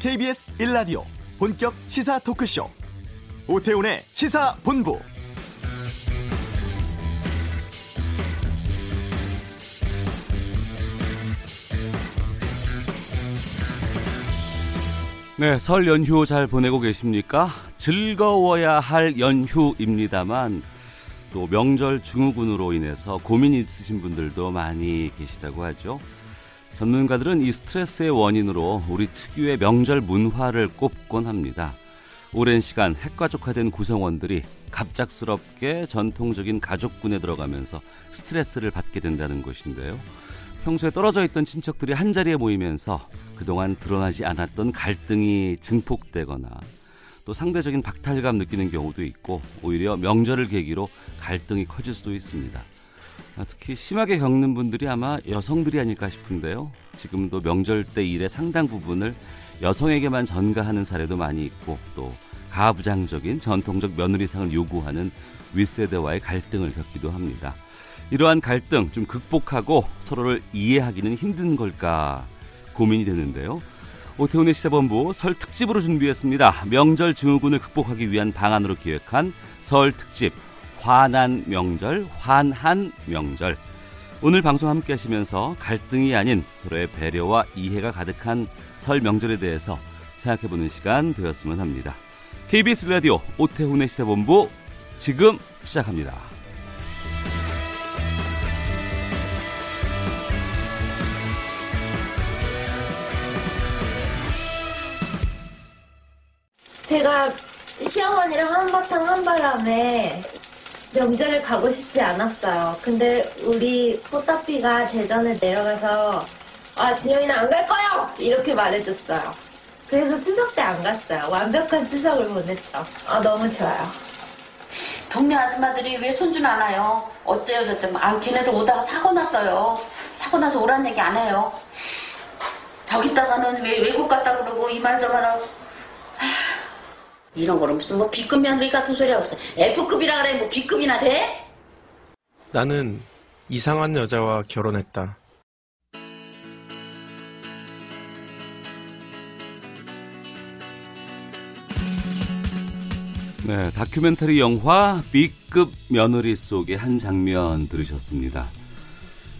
KBS 1라디오 본격 시사 토크쇼 오태훈의 시사본부 네, 설 연휴 잘 보내고 계십니까? 즐거워야 할 연휴입니다만 또 명절 증후군으로 인해서 고민이 있으신 분들도 많이 계시다고 하죠. 전문가들은 이 스트레스의 원인으로 우리 특유의 명절 문화를 꼽곤 합니다. 오랜 시간 핵가족화된 구성원들이 갑작스럽게 전통적인 가족군에 들어가면서 스트레스를 받게 된다는 것인데요. 평소에 떨어져 있던 친척들이 한 자리에 모이면서 그동안 드러나지 않았던 갈등이 증폭되거나 또 상대적인 박탈감 느끼는 경우도 있고 오히려 명절을 계기로 갈등이 커질 수도 있습니다. 아, 특히 심하게 겪는 분들이 아마 여성들이 아닐까 싶은데요. 지금도 명절 때 일의 상당 부분을 여성에게만 전가하는 사례도 많이 있고 또 가부장적인 전통적 며느리상을 요구하는 윗세대와의 갈등을 겪기도 합니다. 이러한 갈등 좀 극복하고 서로를 이해하기는 힘든 걸까 고민이 되는데요. 오태훈의 시사본부 설 특집으로 준비했습니다. 명절 증후군을 극복하기 위한 방안으로 기획한 설 특집 환한 명절, 환한 명절. 오늘 방송 함께 하시면서 갈등이 아닌 서로의 배려와 이해가 가득한 설 명절에 대해서 생각해보는 시간 되었으면 합니다. KBS 라디오 오태훈의 시사본부 지금 시작합니다. 제가 시어머니랑 한바탕 한바람에 명절을 가고 싶지 않았어요. 근데 우리 포따피가 대전에 내려가서 아 진영이는 안 갈 거야 이렇게 말해줬어요. 그래서 추석 때 안 갔어요. 완벽한 추석을 보냈죠. 아 너무 좋아요. 동네 아줌마들이 왜 손주는 안 와요? 어째요 저쯤 아 걔네들 오다가 사고 났어요. 사고 나서 오란 얘기 안 해요. 저기다가는 왜 외국 갔다 그러고 이말저 말하고 이런 거를 무슨 뭐 B급 며느리 같은 소리 하고 있어. F급이라 그래 뭐 B급이나 돼? 나는 이상한 여자와 결혼했다. 네, 다큐멘터리 영화 B급 며느리 속의 한 장면 들으셨습니다.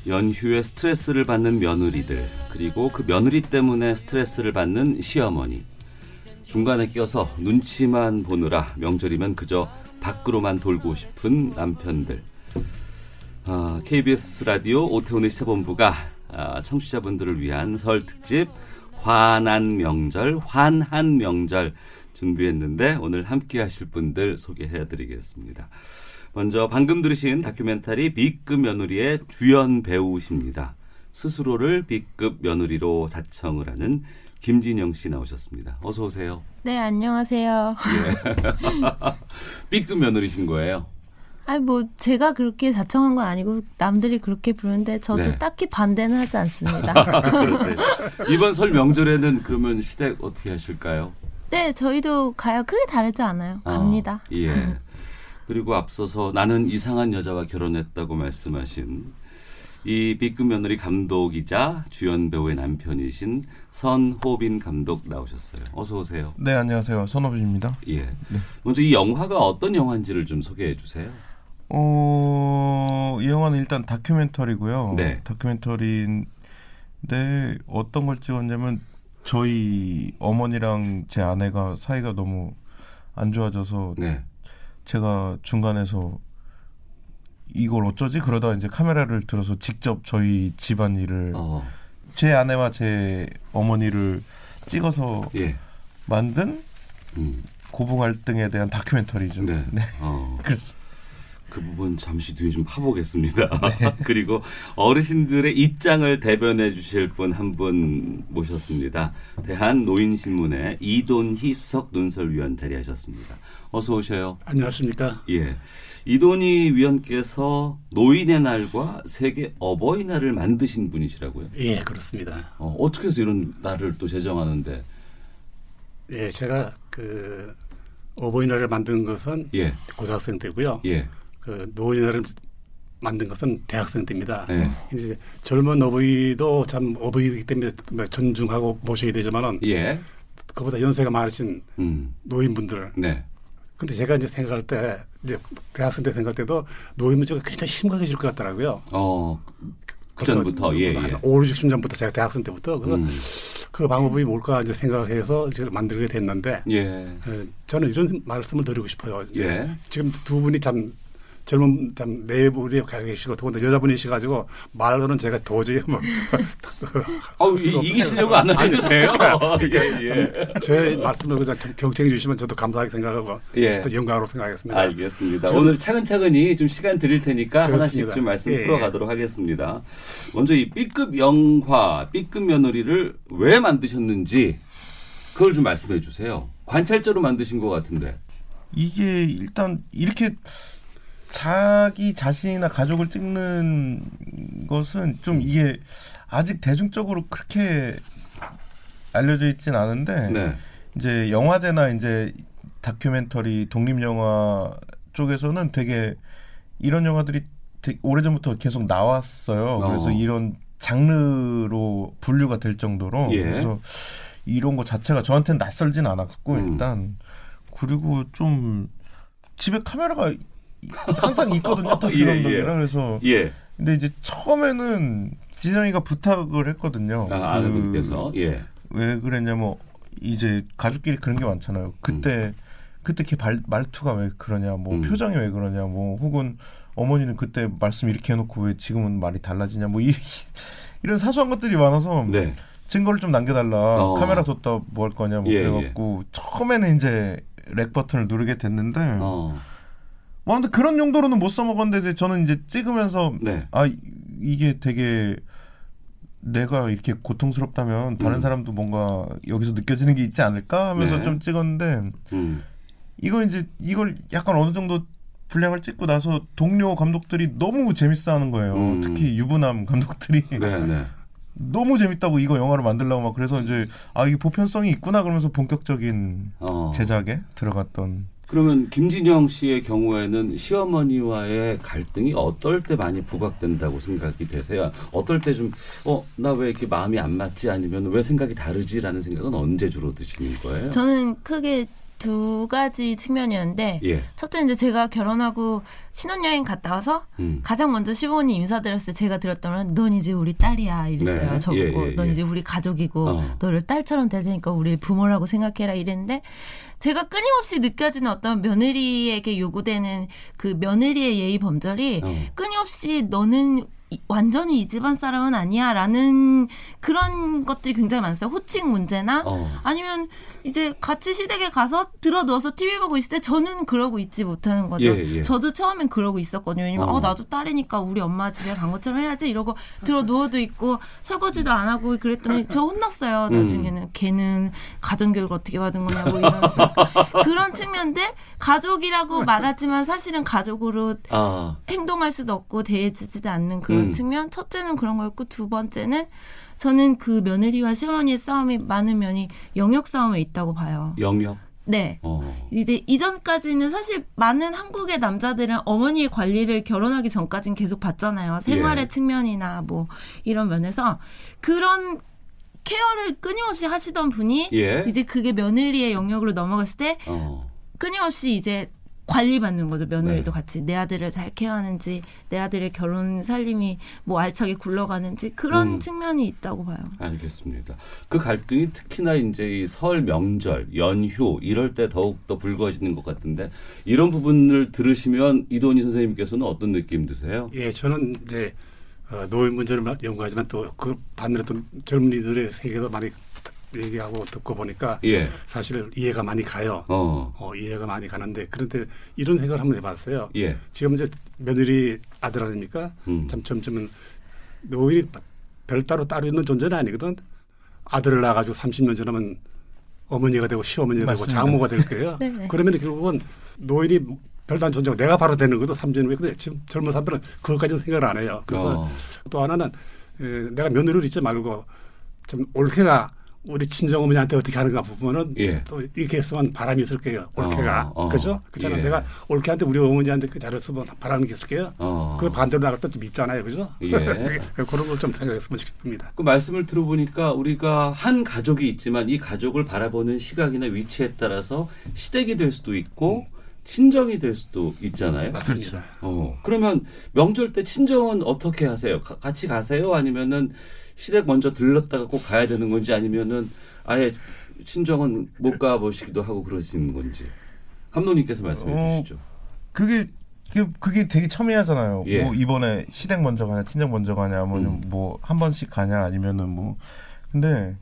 연휴에 스트레스를 받는 며느리들, 그리고 그 며느리 때문에 스트레스를 받는 시어머니. 중간에 껴서 눈치만 보느라 명절이면 그저 밖으로만 돌고 싶은 남편들. 아, KBS 라디오 오태훈의 시사본부가 아, 청취자분들을 위한 설 특집 환한 명절, 환한 명절 준비했는데 오늘 함께 하실 분들 소개해 드리겠습니다. 먼저 방금 들으신 다큐멘터리 B급 며느리의 주연 배우십니다. 스스로를 B급 며느리로 자청을 하는 김진영 씨 나오셨습니다. 어서 오세요. 네, 안녕하세요. B급 며느리신 거예요? 아니 뭐 제가 그렇게 자청한 건 아니고 남들이 그렇게 부르는데 저도 네. 딱히 반대는 하지 않습니다. 그러세요. 이번 설 명절에는 그러면 시댁 어떻게 하실까요? 네, 저희도 가요. 크게 다르지 않아요. 어, 갑니다. 예. 그리고 앞서서 나는 이상한 여자와 결혼했다고 말씀하신 이 B급 며느리 감독이자 주연 배우의 남편이신 선호빈 감독 나오셨어요. 어서 오세요. 네, 안녕하세요. 선호빈입니다. 예. 먼저 이 영화가 어떤 영화인지를 좀 소개해 주세요. 어, 이 영화는 일단 다큐멘터리고요. 네. 다큐멘터리인데 어떤 걸 찍었냐면 저희 어머니랑 제 아내가 사이가 너무 안 좋아져서 네. 제가 중간에서 이걸 어쩌지? 그러다 이제 카메라를 들어서 직접 저희 집안 일을 어, 제 아내와 제 어머니를 찍어서 예. 만든 음, 고부 갈등에 대한 다큐멘터리죠. 네. 어, 그래서 그 부분 잠시 뒤에 좀 파보겠습니다. 그리고 어르신들의 입장을 대변해 주실 분한분 모셨습니다. 대한노인신문의 이돈희 수석 논설위원 자리하셨습니다. 어서 오셔요. 안녕하십니까. 예. 이돈희 위원께서 노인의 날과 세계 어버이날을 만드신 분이시라고요? 예, 그렇습니다. 어, 어떻게 해서 이런 날을 또 제정하는데? 예, 제가 그 어버이날을 만든 것은 예, 고등학생 때고요. 예, 그 노인날을 만든 것은 대학생 때입니다. 예. 이제 젊은 어버이도 참 어버이이기 때문에 존중하고 모셔야 되지만은 예, 그보다 연세가 많으신 음. 노인분들. 네. 근데 제가 이제 생각할 때 이제 대학생 때 생각할 때도 노인 문제가 굉장히 심각해질 것 같더라고요. 어. 그 전부터 예, 한 예. 5, 60년 전부터 제가 대학생 때부터 그래서 음. 그 방법이 뭘까 이제 생각해서 지금 만들게 됐는데 예. 어, 저는 이런 말씀을 드리고 싶어요. 예. 지금 두 분이 참 젊은 참네 분이 가 계시고 더군다나 여자분이셔가지고 말로는 제가 도저히 뭐 어, 이, 이기시려고 안 하셔도 돼요. 그러니까 예, 예. 제 말씀을 그냥 좀 경청해 주시면 저도 감사하게 생각하고 예. 또 영광으로 생각하겠습니다. 알겠습니다. 오늘 차근차근히 좀 시간 드릴 테니까 그렇습니다. 하나씩 좀 말씀 예, 풀어가도록 하겠습니다. 먼저 이 B급 영화, B급 며느리를 왜 만드셨는지 그걸 좀 말씀해 주세요. 관찰자로 만드신 것 같은데. 이게 일단 이렇게 자기 자신이나 가족을 찍는 것은 좀 이게 아직 대중적으로 그렇게 알려져 있진 않은데 네. 이제 영화제나 이제 다큐멘터리 독립 영화 쪽에서는 되게 이런 영화들이 되게 오래전부터 계속 나왔어요. 어. 그래서 이런 장르로 분류가 될 정도로 예. 그래서 이런 거 자체가 저한테는 낯설진 않았고 음. 일단 그리고 좀 집에 카메라가 항상 있거든요. 다 예, 드럼덕이라 예. 그래서 예. 근데 이제 처음에는 진영이가 부탁을 했거든요. 아, 아내분께서. 예. 왜 그랬냐면 이제 가족끼리 그런 게 많잖아요. 그때 그때 걔 발, 말투가 왜 그러냐, 뭐 음. 표정이 왜 그러냐, 뭐 혹은 어머니는 그때 말씀 이렇게 해놓고 왜 지금은 말이 달라지냐, 뭐 이, 이런 사소한 것들이 많아서 네. 증거를 좀 남겨달라. 어. 카메라 뒀다 뭐 할 거냐, 뭐 예, 그래갖고 처음에는 이제 렉 버튼을 누르게 됐는데, 어. 뭐 아무튼 그런 용도로는 못 써먹었는데 저는 이제 찍으면서 네. 아 이- 이게 되게 내가 이렇게 고통스럽다면 다른 음. 사람도 뭔가 여기서 느껴지는 게 있지 않을까 하면서 네. 좀 찍었는데 음. 이거 이제 이걸 약간 어느 정도 분량을 찍고 나서 동료 감독들이 너무 재밌어하는 거예요. 음. 특히 유부남 감독들이 네, 네. 너무 재밌다고 이거 영화로 만들려고 막 그래서 이제 아 이게 보편성이 있구나 그러면서 본격적인 어. 제작에 들어갔던 그러면 김진영 씨의 경우에는 시어머니와의 갈등이 어떨 때 많이 부각된다고 생각이 되세요? 어떨 때 좀, 어, 나 왜 이렇게 마음이 안 맞지? 아니면 왜 생각이 다르지라는 생각은 언제 주로 드시는 거예요? 저는 크게 두 가지 측면이었는데 예. 첫째는 이제 제가 결혼하고 신혼여행 갔다 와서 음. 가장 먼저 시부모님 인사드렸을 때 제가 들었던 건넌 이제 우리 딸이야 이랬어요. 네. 저보고 예, 예, 넌 예. 이제 우리 가족이고 어. 너를 딸처럼 될 테니까 우리 부모라고 생각해라 이랬는데 제가 끊임없이 느껴지는 어떤 며느리에게 요구되는 그 며느리의 예의 범절이 어. 끊임없이 너는 이- 완전히 이 집안 사람은 아니야라는 그런 것들이 굉장히 많았어요. 호칭 문제나 어. 아니면 이제 같이 시댁에 가서 들어 누워서 TV 보고 있을 때 저는 그러고 있지 못하는 거죠. 예, 예. 저도 처음엔 그러고 있었거든요. 왜냐면 어. 어. 나도 딸이니까 우리 엄마 집에 간 것처럼 해야지 이러고 들어 누워도 있고 설거지도 안 하고 그랬더니 저 혼났어요. 음. 나중에는 걔는 가정 교육을 어떻게 받은 거냐고 이러면서 그런 측면인데 가족이라고 말하지만 사실은 가족으로 아, 행동할 수도 없고 대해주지도 않는 그런 음. 측면 첫째는 그런 거였고 두 번째는 저는 그 며느리와 시어머니의 싸움이 많은 면이 영역 싸움에 있다고 봐요. 영역. 네. 어. 이제 이전까지는 사실 많은 한국의 남자들은 어머니의 관리를 결혼하기 전까지는 계속 받잖아요. 생활의 예. 측면이나 뭐 이런 면에서 그런 케어를 끊임없이 하시던 분이 예. 이제 그게 며느리의 영역으로 넘어갔을 때 어. 끊임없이 이제 관리받는 거죠 며느리도 네. 같이 내 아들을 잘 케어하는지 내 아들의 결혼 살림이 뭐 알차게 굴러가는지 그런 음. 측면이 있다고 봐요. 알겠습니다. 그 갈등이 특히나 이제 이 설 명절, 연휴 이럴 때 더욱 더 불거지는 것 같은데 이런 부분을 들으시면 이도니 선생님께서는 어떤 느낌 드세요? 예, 저는 이제 어, 노인 문제를 마- 연구하지만 또 그 반면에 또 젊은이들의 세계도 많이 얘기하고 듣고 보니까 예. 사실 이해가 많이 가요. 어. 어, 이해가 많이 가는데 그런데 이런 생각을 한번 해봤어요. 예. 지금 이제 며느리 아들 아닙니까? 음. 참 점점은 노인이 별따로 따로 있는 존재는 아니거든. 아들을 낳아가지고 30년 지나면 어머니가 되고 시어머니가 되고 맞습니다. 장모가 될 거예요. 그러면 결국은 노인이 별다른 존재고 내가 바로 되는 거도 30년 후에. 근데 지금 젊은 사람들은 그것까지는 생각을 안 해요. 그래서 어. 또 하나는 에, 내가 며느리를 잊지 말고 좀 올케가 우리 친정 어머니한테 어떻게 하는가 보면은 예. 또 이렇게 했으면 바람이 있을 거예요. 올케가 어, 어. 그죠? 그렇잖아. 예. 내가 올케한테 우리 어머니한테 그 잘했으면 바라는 게 있을 거예요. 어. 아. 그 반대로 나갈 때좀 있잖아요, 그죠? 예. 그런 걸 좀 생각했으면 싶습니다. 그 말씀을 들어보니까 우리가 한 가족이 있지만 이 가족을 바라보는 시각이나 위치에 따라서 시댁이 될 수도 있고 친정이 될 수도 있잖아요. 맞습니다. 어, 그러면 명절 때 친정은 어떻게 하세요? 가- 같이 가세요? 아니면은 시댁 먼저 들렀다가 꼭 가야 되는 건지 아니면은 아예 친정은 못 가보시기도 하고 그러시는 건지 감독님께서 말씀해 어, 주시죠. 그게 그게, 그게 되게 첨예하잖아요. 예. 뭐 이번에 시댁 먼저 가냐, 친정 먼저 가냐, 아니면 음. 뭐한 번씩 가냐, 아니면은 뭐 근데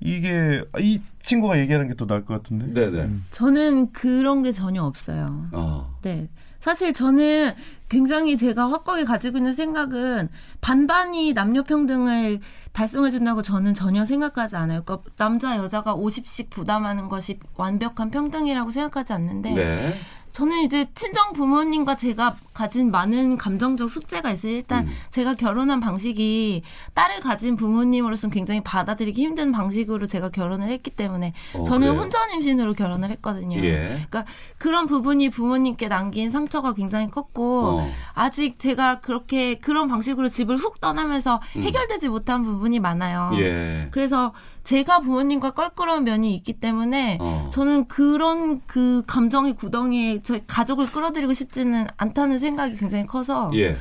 이게 이 친구가 얘기하는 게 또 나을 것 같은데. 네네. 음. 저는 그런 게 전혀 없어요. 어. 네. 사실 저는 굉장히 제가 확고하게 가지고 있는 생각은 반반이 남녀 평등을 달성해 준다고 저는 전혀 생각하지 않아요. 그러니까 남자 여자가 50씩 부담하는 것이 완벽한 평등이라고 생각하지 않는데 네. 저는 이제 친정 부모님과 제가 가진 많은 감정적 숙제가 있어요. 일단 음. 제가 결혼한 방식이 딸을 가진 부모님으로서는 굉장히 받아들이기 힘든 방식으로 제가 결혼을 했기 때문에 어, 저는 그래요? 혼전 임신으로 결혼을 했거든요. 예. 그러니까 그런 부분이 부모님께 남긴 상처가 굉장히 컸고 어. 아직 제가 그렇게 그런 방식으로 집을 훅 떠나면서 음. 해결되지 못한 부분이 많아요. 예. 그래서 제가 부모님과 껄끄러운 면이 있기 때문에 어. 저는 그런 그 감정의 구덩이에 저희 가족을 끌어들이고 싶지는 않다는 생각이 굉장히 커서 예.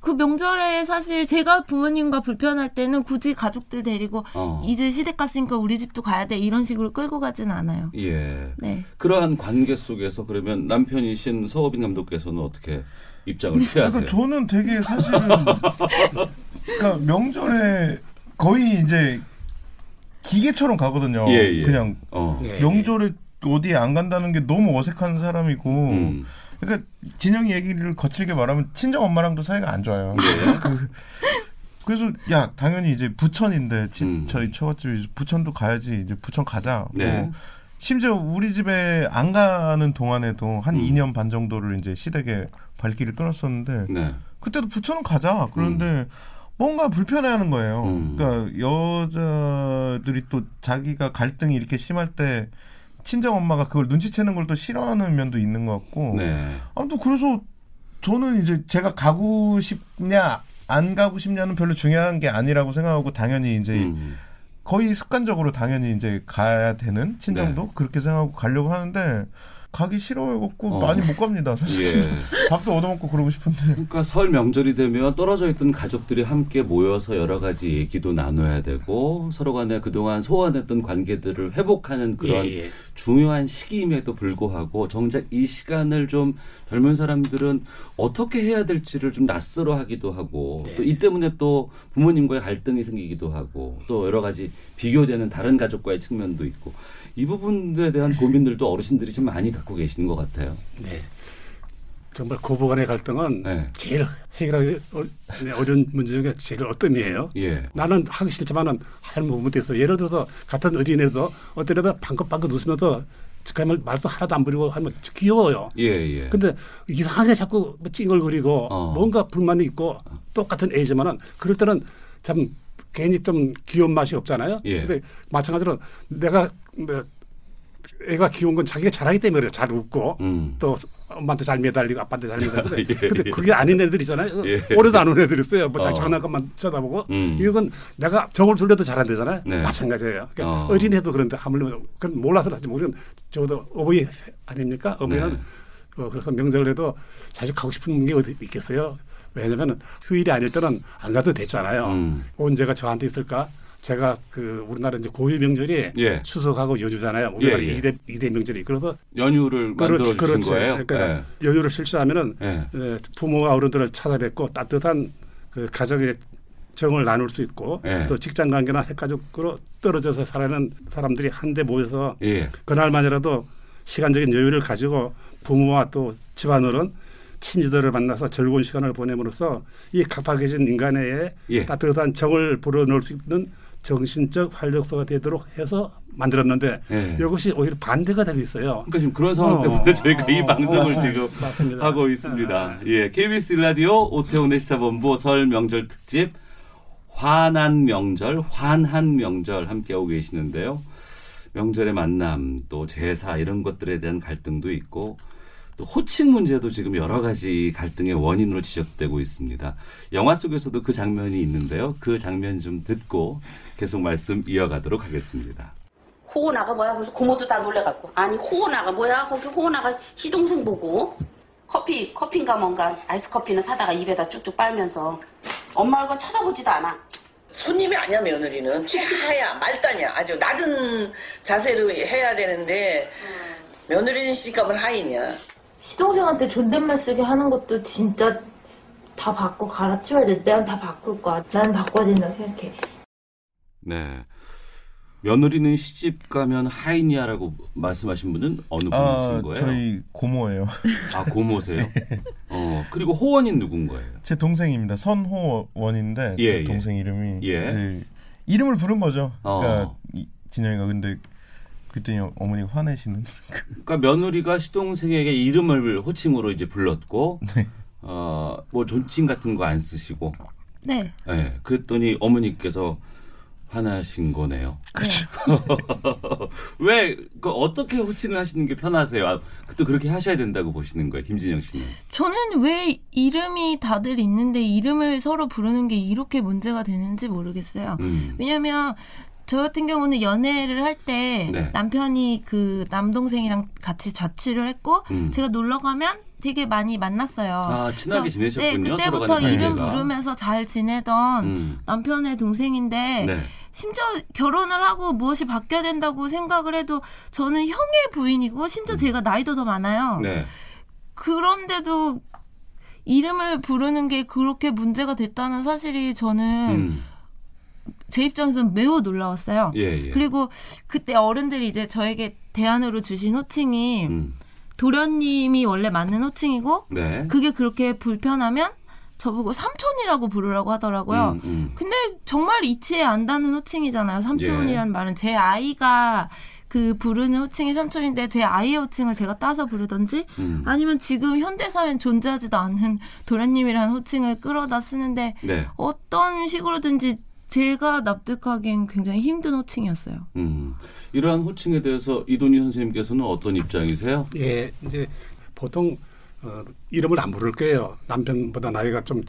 그 명절에 사실 제가 부모님과 불편할 때는 굳이 가족들 데리고 어. 이제 시댁 갔으니까 우리 집도 가야 돼 이런 식으로 끌고 가지는 않아요. 예. 네. 그러한 관계 속에서 그러면 남편이신 서호빈 감독께서는 어떻게 입장을 취하세요? 그러니까 저는 되게 사실은 그러니까 명절에 거의 이제 기계처럼 가거든요. 예, 예. 그냥 어. 예. 명절에 어디에 안 간다는 게 너무 어색한 사람이고 음. 그러니까 진영이 얘기를 거칠게 말하면 친정 엄마랑도 사이가 안 좋아요. 예. 그, 그래서 야 당연히 이제 부천인데 지- 음. 저희 처갓집이 부천도 가야지 이제 부천 가자. 네. 뭐 심지어 우리 집에 안 가는 동안에도 한 음. 2년 반 정도를 이제 시댁에 발길을 끊었었는데 네. 그때도 부천은 가자. 그런데 뭔가 불편해하는 거예요. 음. 그러니까 여자들이 또 자기가 갈등이 이렇게 심할 때 친정 엄마가 그걸 눈치채는 걸 또 싫어하는 면도 있는 것 같고. 네. 아무튼 그래서 저는 이제 제가 가고 싶냐 안 가고 싶냐는 별로 중요한 게 아니라고 생각하고 당연히 이제 음. 거의 습관적으로 당연히 이제 가야 되는 친정도 네. 그렇게 생각하고 가려고 하는데 가기 싫어해갖고 어. 많이 못 갑니다. 사실 예. 밥도 얻어먹고 그러고 싶은데. 그러니까 설 명절이 되면 떨어져 있던 가족들이 함께 모여서 여러 가지 얘기도 나눠야 되고 서로 간에 그동안 소원했던 관계들을 회복하는 그런 예, 예. 중요한 시기임에도 불구하고 정작 이 시간을 좀 젊은 사람들은 어떻게 해야 될지를 좀 낯설어 하기도 하고 또이 때문에 또 부모님과의 갈등이 생기기도 하고 또 여러 가지 비교되는 다른 가족과의 측면도 있고 이 부분에 대한 고민들도 어르신들이 좀 많이 갖고 계시는 것 같아요. 네. 정말 고부간의 갈등은 네. 제일 해결하기 어- 네, 어려운 문제 중에 제일 어뜸이에요. 예. 나는 하기 싫지만은 하면 못해서 예를 들어서 같은 어린애도 어떤 애가 방긋방긋 웃으면서 그야말로 말도 하나도 안 부리고 하면 귀여워요. 예, 예. 근데 이상하게 자꾸 뭐 찡얼거리고 어. 뭔가 불만이 있고 똑같은 애지만은 그럴 때는 참 괜히 좀 귀여운 맛이 없잖아요. 예. 근데 마찬가지로 내가 뭐 애가 귀여운 건 자기가 잘하기 때문에 그래요. 잘 웃고 음. 또 엄마한테 잘 매달리고 아빠한테 잘 매달리고 예, 근데 예. 그게 아닌 애들 있잖아요. 예. 오래도 안 온 애들 있어요. 뭐 어. 장난감만 쳐다보고 음. 이건 내가 정을 둘려도 잘한대잖아요. 네. 마찬가지예요. 그러니까 어. 어린애도 그런데 하물며 그건 몰라서 하지 모르는 적어도 어버이 아닙니까? 어버이는 네. 어, 그래서 명절에도 자식 가고 싶은 게 어디 있겠어요? 왜냐면 휴일이 아닐 때는 안 가도 됐잖아요. 음. 언제가 저한테 있을까? 제가 그 우리나라 이제 고유 명절이 예. 추석하고 연휴잖아요. 우리나라 예, 예. 이대 이대 명절이. 그래서 연휴를 만들어 주신 그렇지. 거예요. 그러니까 연휴를 실시하면은 예. 에, 부모와 어른들을 찾아뵙고 따뜻한 그 가정의 정을 나눌 수 있고 예. 또 직장 관계나 핵가족으로 떨어져서 살아는 사람들이 한데 모여서 예. 그날만이라도 시간적인 여유를 가지고 부모와 또 집안어른 친지들을 만나서 즐거운 시간을 보냄으로써 이 각박해진 인간의 예. 따뜻한 정을 불어넣을 수 있는 정신적 활력소가 되도록 해서 만들었는데 예. 이것이 오히려 반대가 되고 있어요. 그러니까 지금 그런 상황 어, 때문에 어, 저희가 어, 이 어, 방송을 어, 지금 맞습니다. 하고 있습니다. 어, 예, KBS 라디오 오태훈의 시사본부 설 명절 특집 환한 명절, 환한 명절 함께하고 계시는데요. 명절의 만남, 또 제사 이런 것들에 대한 갈등도 있고 또 호칭 문제도 지금 여러 가지 갈등의 원인으로 지적되고 있습니다. 영화 속에서도 그 장면이 있는데요. 그 장면 좀 듣고 계속 말씀 이어가도록 하겠습니다. 호나가 뭐야? 그래서 고모도 다 놀래갖고 아니 호나가 뭐야? 거기 호나가 시동생 보고 커피 커피인가 뭔가 아이스 커피는 사다가 입에다 쭉쭉 빨면서 엄마 얼굴 쳐다보지도 않아. 손님이 아니야 며느리는 취하야 말단이야 아주 낮은 자세로 해야 되는데 며느리는 시집가면 하인이야 시동생한테 존댓말 쓰게 하는 것도 진짜 다 바꿔 갈아치워야 돼. 내가 다 바꿀 거야. 난 바꿔야 된다고 생각해. 네. 며느리는 시집 가면 하인이야라고 말씀하신 분은 어느 분이신 아, 거예요? 저희 고모예요. 아 고모세요? 어 그리고 호원인 누군 거예요? 제 동생입니다. 선호원인데 예, 제 예. 동생 이름이 예. 이제 이름을 부른 거죠. 어. 그러니까 이- 진영이가 근데 그랬더니 어머니가 화내시는. 그러니까 며느리가 시동생에게 이름을 호칭으로 이제 불렀고 네. 어뭐 존칭 같은 거 안 쓰시고 네. 예 그랬더니 어머니께서 화나신 거네요. 그렇죠. 왜, 그 어떻게 호칭을 하시는 게 편하세요? 아, 또 그렇게 하셔야 된다고 보시는 거예요, 김진영 씨는. 저는 왜 이름이 다들 있는데 이름을 서로 부르는 게 이렇게 문제가 되는지 모르겠어요. 음. 왜냐면 저 같은 경우는 연애를 할때 네. 남편이 그 남동생이랑 같이 자취를 했고 음. 제가 놀러 가면 되게 많이 만났어요. 아, 친하게 그래서, 지내셨군요, 네, 그때부터 이름. 부르면서 잘 지내던 음. 남편의 동생인데 네. 심지어 결혼을 하고 무엇이 바뀌어야 된다고 생각을 해도 저는 형의 부인이고 심지어 제가 나이도 더 많아요. 음. 네. 그런데도 이름을 부르는 게 그렇게 문제가 됐다는 사실이 저는 음. 제 입장에서는 매우 놀라웠어요. 예, 예. 그리고 그때 어른들이 이제 저에게 대안으로 주신 호칭이 음. 도련님이 원래 맞는 호칭이고 네. 그게 그렇게 불편하면 저보고 삼촌이라고 부르라고 하더라고요. 음, 음. 근데 정말 이치에 안 닿는 호칭이잖아요. 삼촌이라는 말은 제 아이가 그 부르는 호칭이 삼촌인데 제 아이의 호칭을 제가 따서 부르던지 음. 아니면 지금 현대 사회엔 존재하지도 않는 도련님이라는 호칭을 끌어다 쓰는데 네. 어떤 식으로든지 제가 납득하기엔 굉장히 힘든 호칭이었어요. 음. 이러한 호칭에 대해서 이돈희 선생님께서는 어떤 입장이세요? 예, 이제 보통 어, 이름을 안 부를 거예요. 남편보다 나이가 좀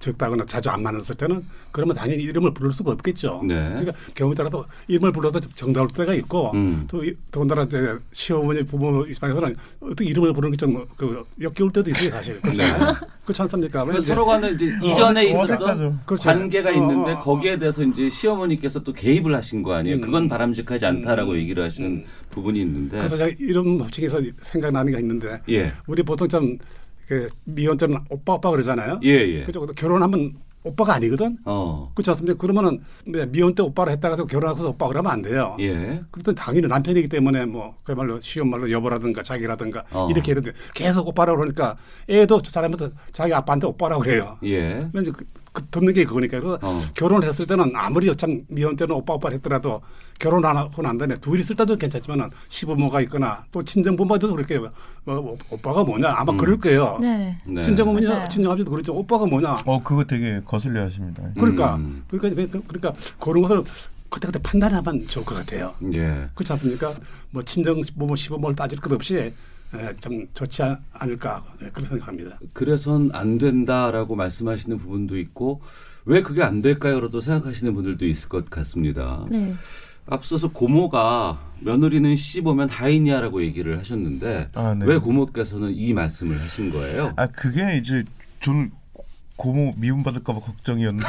적다거나 자주 안 만났을 때는 그러면 당연히 이름을 부를 수가 없겠죠. 네. 그러니까 경우에 따라서 이름을 불러도 정다울 때가 있고 음. 또 이- 더군다나 이제 시어머니 부모 입장에서는 어떻게 이름을 부르는 게좀그 역겨울 때도 있어요 사실 그렇잖아요. 그렇지 않습니까? 그러니까 이제 서로 간에 이제 이전에 어색- 있었던. 그렇죠. 관계가 어, 있는데 어, 어. 거기에 대해서 이제 시어머니께서 또 개입을 하신 거 아니에요? 음. 그건 바람직하지 않다라고 얘기를 하시는 부분이 있는데. 그래서 제가 이름 호칭에서 생각나는 게 있는데 예. 우리 보통 좀 그 미혼 때는 오빠 오빠 그러잖아요. 예, 예. 그죠? 결혼하면 오빠가 아니거든. 어. 그렇지 않습니까? 그러면은 네, 미혼 때 오빠를 했다가 결혼하고서 오빠 그러면 안 돼요. 예. 그랬더니 당연히 남편이기 때문에 뭐 그야말로 쉬운 말로 여보라든가 자기라든가 어. 이렇게 했는데 계속 오빠라고 그러니까 애도 저 사람한테 자기 아빠한테 오빠라고 그래요. 예. 그, 그 듣는 게 그거니까 그래서 어. 결혼을 했을 때는 아무리 참 미혼 때는 오빠 오빠 했더라도 결혼 안 하고 난 다음에 둘이 있을 때도 괜찮지만은 시부모가 있거나 또 친정 부모도 그렇게 어, 어, 오빠가 뭐냐 아마 그럴 거예요. 네. 네. 친정 어머니 맞아요. 친정 아버지도 그렇죠. 오빠가 뭐냐. 어 그거 되게 거슬려 하십니다. 그러니까 음. 그러니까 그러니까 그런 것을 그때그때 판단하면 좋을 것 같아요. 예. 그렇지 않습니까? 뭐 친정 부모 시부모를 따질 것 없이 에, 좀 좋지 않- 않을까 네, 그런 생각합니다. 그래선 안 된다라고 말씀하시는 부분도 있고 왜 그게 안 될까요라도 생각하시는 분들도 있을 것 같습니다. 네. 앞서서 고모가 며느리는 시집 오면 하인이야라고 얘기를 하셨는데 아, 네. 왜 고모께서는 이 말씀을 하신 거예요? 아 그게 이제 저는 고모 미움 받을까봐 걱정이었는데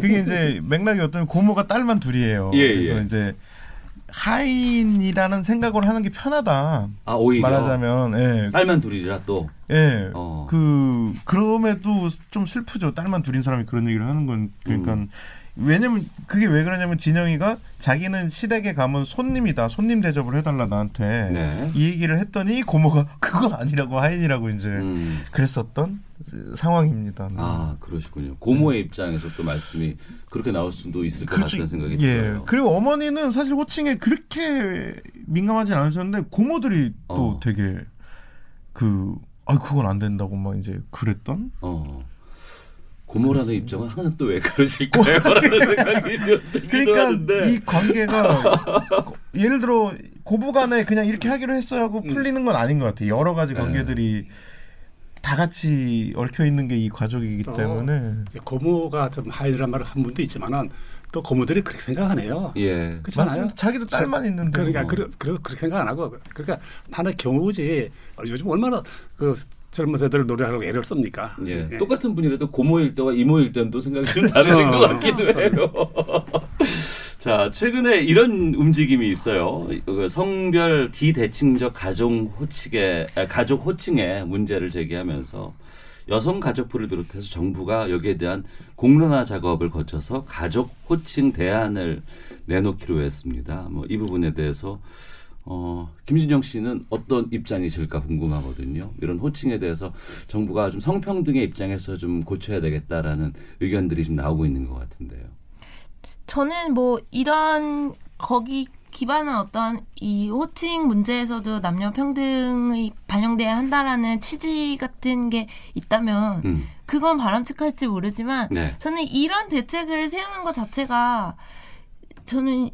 그게 이제 맥락이 어떤 고모가 딸만 둘이에요. 예, 그래서 예. 이제 하인이라는 생각으로 하는 게 편하다. 아 오히려 말하자면 예. 딸만 둘이라 또 예. 어. 그 그럼에도 좀 슬프죠. 딸만 둘인 사람이 그런 얘기를 하는 건 그러니까 음. 왜냐면 그게 왜 그러냐면 진영이가 자기는 시댁에 가면 손님이다. 손님 대접을 해달라 나한테 네. 이 얘기를 했더니 고모가 그거 아니라고 하인이라고 이제 음. 그랬었던 상황입니다. 네. 아 그러시군요. 고모의 입장에서 또 말씀이 그렇게 나올 수도 있을 것 같다는 생각이 예. 들어요. 그리고 어머니는 사실 호칭에 그렇게 민감하진 않으셨는데 고모들이 또 어. 되게 그 아, 그건 안 된다고 막 이제 그랬던 어. 고모라는 입장은 항상 또 왜 그러실까요? 그러니까 하는데. 이 관계가 예를 들어 고부간에 그냥 이렇게 하기로 했어요 하고 풀리는 건 아닌 것 같아요. 여러 가지 네. 관계들이 다 같이 얽혀 있는 게이 가족이기 어. 때문에 고모가 좀 하이란 말을 한 분도 있지만은 또 고모들이 그렇게 생각하네요. 예. 맞습니다. 자기도 딸만 있는데 그러니까 뭐. 그래, 그래, 그렇게 생각 안 하고 그러니까 하나의 경우지 요즘 얼마나 그 젊은 세대를 노래하려고 애를 씁니까? 예. 예. 똑같은 분이라도 고모일 때와 이모일 때는 또 생각이 좀 다르신 것 같기도 해요. 자, 최근에 이런 움직임이 있어요. 그 성별 비대칭적 가족 호칭에 아, 가족 호칭에 문제를 제기하면서 여성 가족부를 비롯해서 정부가 여기에 대한 공론화 작업을 거쳐서 가족 호칭 대안을 내놓기로 했습니다. 뭐 이 부분에 대해서 어, 김진영 씨는 어떤 입장이실까 궁금하거든요. 이런 호칭에 대해서 정부가 좀 성평등의 입장에서 좀 고쳐야 되겠다라는 의견들이 좀 나오고 있는 것 같은데요. 저는 뭐 이런 거기 기반한 어떤 이 호칭 문제에서도 남녀 평등이 반영돼야 한다라는 취지 같은 게 있다면 음. 그건 바람직할지 모르지만 네. 저는 이런 대책을 세우는 것 자체가 저는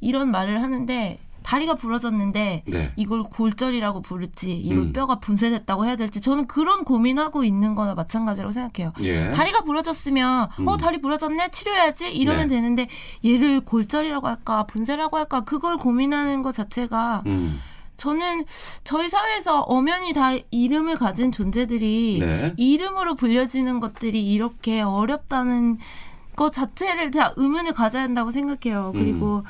이런 말을 하는데 다리가 부러졌는데 네. 이걸 골절이라고 부를지 이걸 음. 뼈가 분쇄됐다고 해야 될지 저는 그런 고민하고 있는 거나 마찬가지라고 생각해요. 예. 다리가 부러졌으면 음. 어 다리 부러졌네 치료해야지 이러면 네. 되는데 얘를 골절이라고 할까 분쇄라고 할까 그걸 고민하는 것 자체가 음. 저는 저희 사회에서 엄연히 다 이름을 가진 존재들이 네. 이름으로 불려지는 것들이 이렇게 어렵다는 것 자체를 다 의문을 가져야 한다고 생각해요. 그리고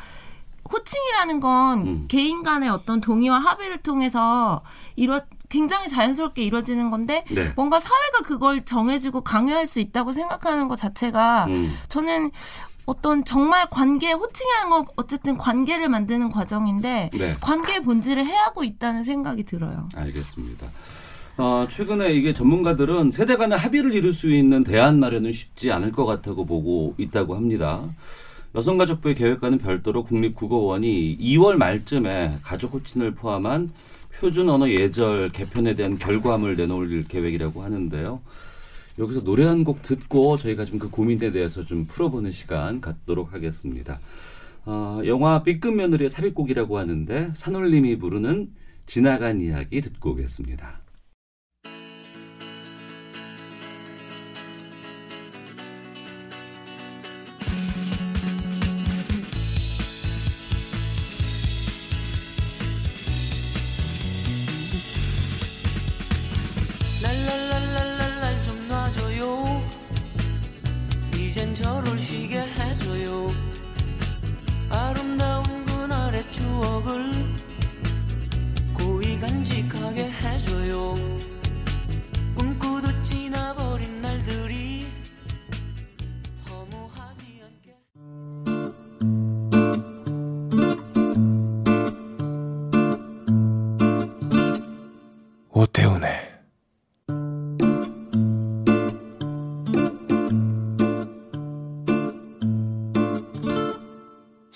호칭이라는 건 음. 개인 간의 어떤 동의와 합의를 통해서 이루 굉장히 자연스럽게 이루어지는 건데 네. 뭔가 사회가 그걸 정해주고 강요할 수 있다고 생각하는 것 자체가 음. 저는 어떤 정말 관계 호칭이라는 건 어쨌든 관계를 만드는 과정인데 네. 관계의 본질을 해하고 있다는 생각이 들어요. 알겠습니다. 어, 최근에 이게 전문가들은 세대 간의 합의를 이룰 수 있는 대안 마련은 쉽지 않을 것 같다고 보고 있다고 합니다. 여성가족부의 계획과는 별도로 국립국어원이 2월 말쯤에 가족 호칭을 포함한 표준 언어 예절 개편에 대한 결과물 내놓을 계획이라고 하는데요. 여기서 노래 한 곡 듣고 저희가 좀 그 고민에 대해서 좀 풀어보는 시간 갖도록 하겠습니다. 어, 영화 B급 며느리의 삽입곡이라고 하는데 산울림이 부르는 지나간 이야기 듣고 오겠습니다.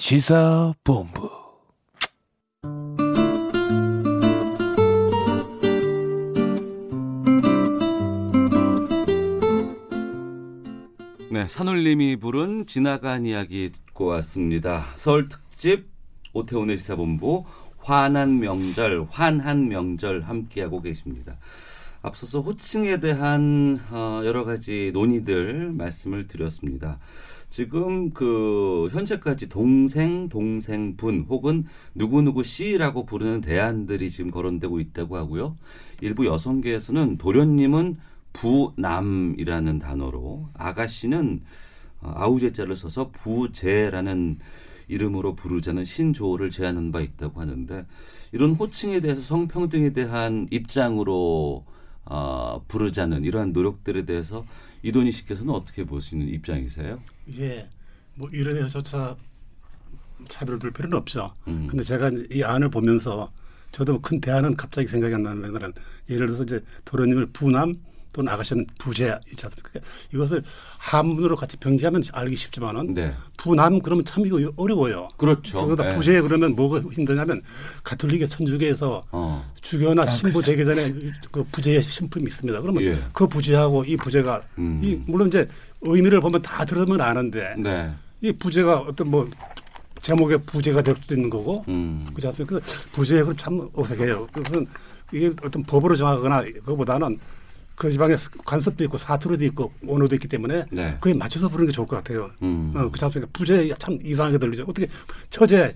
시사본부 네, 산울림이 부른 지나간 이야기 듣고 왔습니다. 설 특집 오태훈의 시사본부 환한 명절, 환한 명절 함께하고 계십니다. 앞서서 호칭에 대한 어, 여러 가지 논의들 말씀을 드렸습니다. 지금 그 현재까지 동생, 동생분 혹은 누구누구 씨라고 부르는 대안들이 지금 거론되고 있다고 하고요. 일부 여성계에서는 도련님은 부남이라는 단어로 아가씨는 어, 아우제자를 써서 부제라는 이름으로 부르자는 신조어를 제안한 바 있다고 하는데 이런 호칭에 대해서 성평등에 대한 입장으로 어, 부르자는 이러한 노력들에 대해서 이돈희 씨께서는 어떻게 보시는 입장이세요? 예, 뭐 이런 데서조차 차별을 둘 필요는 없죠. 음. 근데 제가 이 안을 보면서 저도 큰 대안은 갑자기 생각이 안 나는 거는 예를 들어서 이제 도련님을 부남 또는 아가씨는 부재 있지 않습니까? 그러니까 이것을 한문으로 같이 병지하면 알기 쉽지만은 네. 부남 그러면 참 이거 어려워요. 그렇죠. 네. 부재 그러면 뭐가 힘드냐면 가톨릭의 천주교에서 어. 주교나 신부 되기 전에 그 부재의 신품이 있습니다. 그러면 예. 그 부재하고 이 부재가 음. 이 물론 이제 의미를 보면 다 들으면 아는데 네. 이 부재가 어떤 뭐 제목의 부재가 될 수도 있는 거고 음. 그렇지 않습니까? 그 부재가 참 어색해요. 그것은 이게 어떤 법으로 정하거나 그거보다는 그 지방에 관습도 있고 사투리도 있고 언어도 있기 때문에 네. 그에 맞춰서 부르는 게 좋을 것 같아요. 음. 어, 그렇지 않습니까? 부재 참 이상하게 들리죠. 어떻게 처제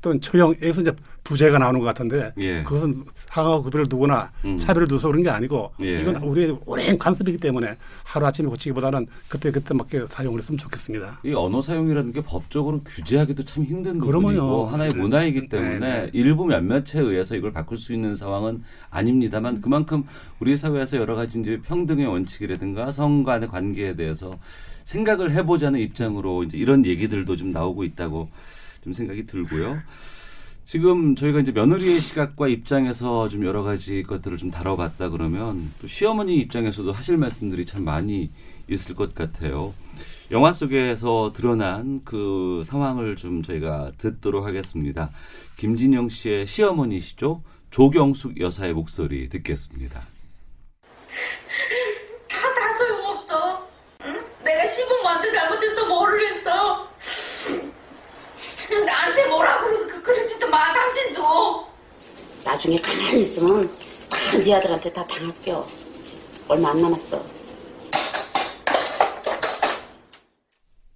또는 처형 여기서 이제 부재가 나오는 것 같은데 예. 그것은 상하고 급여를 두거나 음. 차별을 두서 그런 게 아니고 예. 이건 우리의 오랜 관습이기 때문에 하루 아침에 고치기보다는 그때 그때 맞게 사용을 했으면 좋겠습니다. 이 언어 사용이라는 게 법적으로 규제하기도 참 힘든. 부분이고 하나의 네. 문화이기 때문에 네, 네. 일부 몇몇에 의해서 이걸 바꿀 수 있는 상황은 아닙니다만 그만큼 우리 사회에서 여러 가지 이제 평등의 원칙이라든가 성 간의 관계에 대해서 생각을 해보자는 입장으로 이제 이런 얘기들도 좀 나오고 있다고 좀 생각이 들고요. 지금 저희가 이제 며느리의 시각과 입장에서 좀 여러 가지 것들을 좀 다뤄봤다 그러면 또 시어머니 입장에서도 하실 말씀들이 참 많이 있을 것 같아요. 영화 속에서 드러난 그 상황을 좀 저희가 듣도록 하겠습니다. 김진영 씨의 시어머니시죠? 조경숙 여사의 목소리 듣겠습니다. 다, 다 소용없어. 응? 내가 시부모한테 잘못해서 뭐를 했어. 나한테 뭐라 그러, 그- 그러지도 마, 당신도. 나중에 가만히 있으면 다 네 아들한테 다 당할게요. 얼마 안 남았어.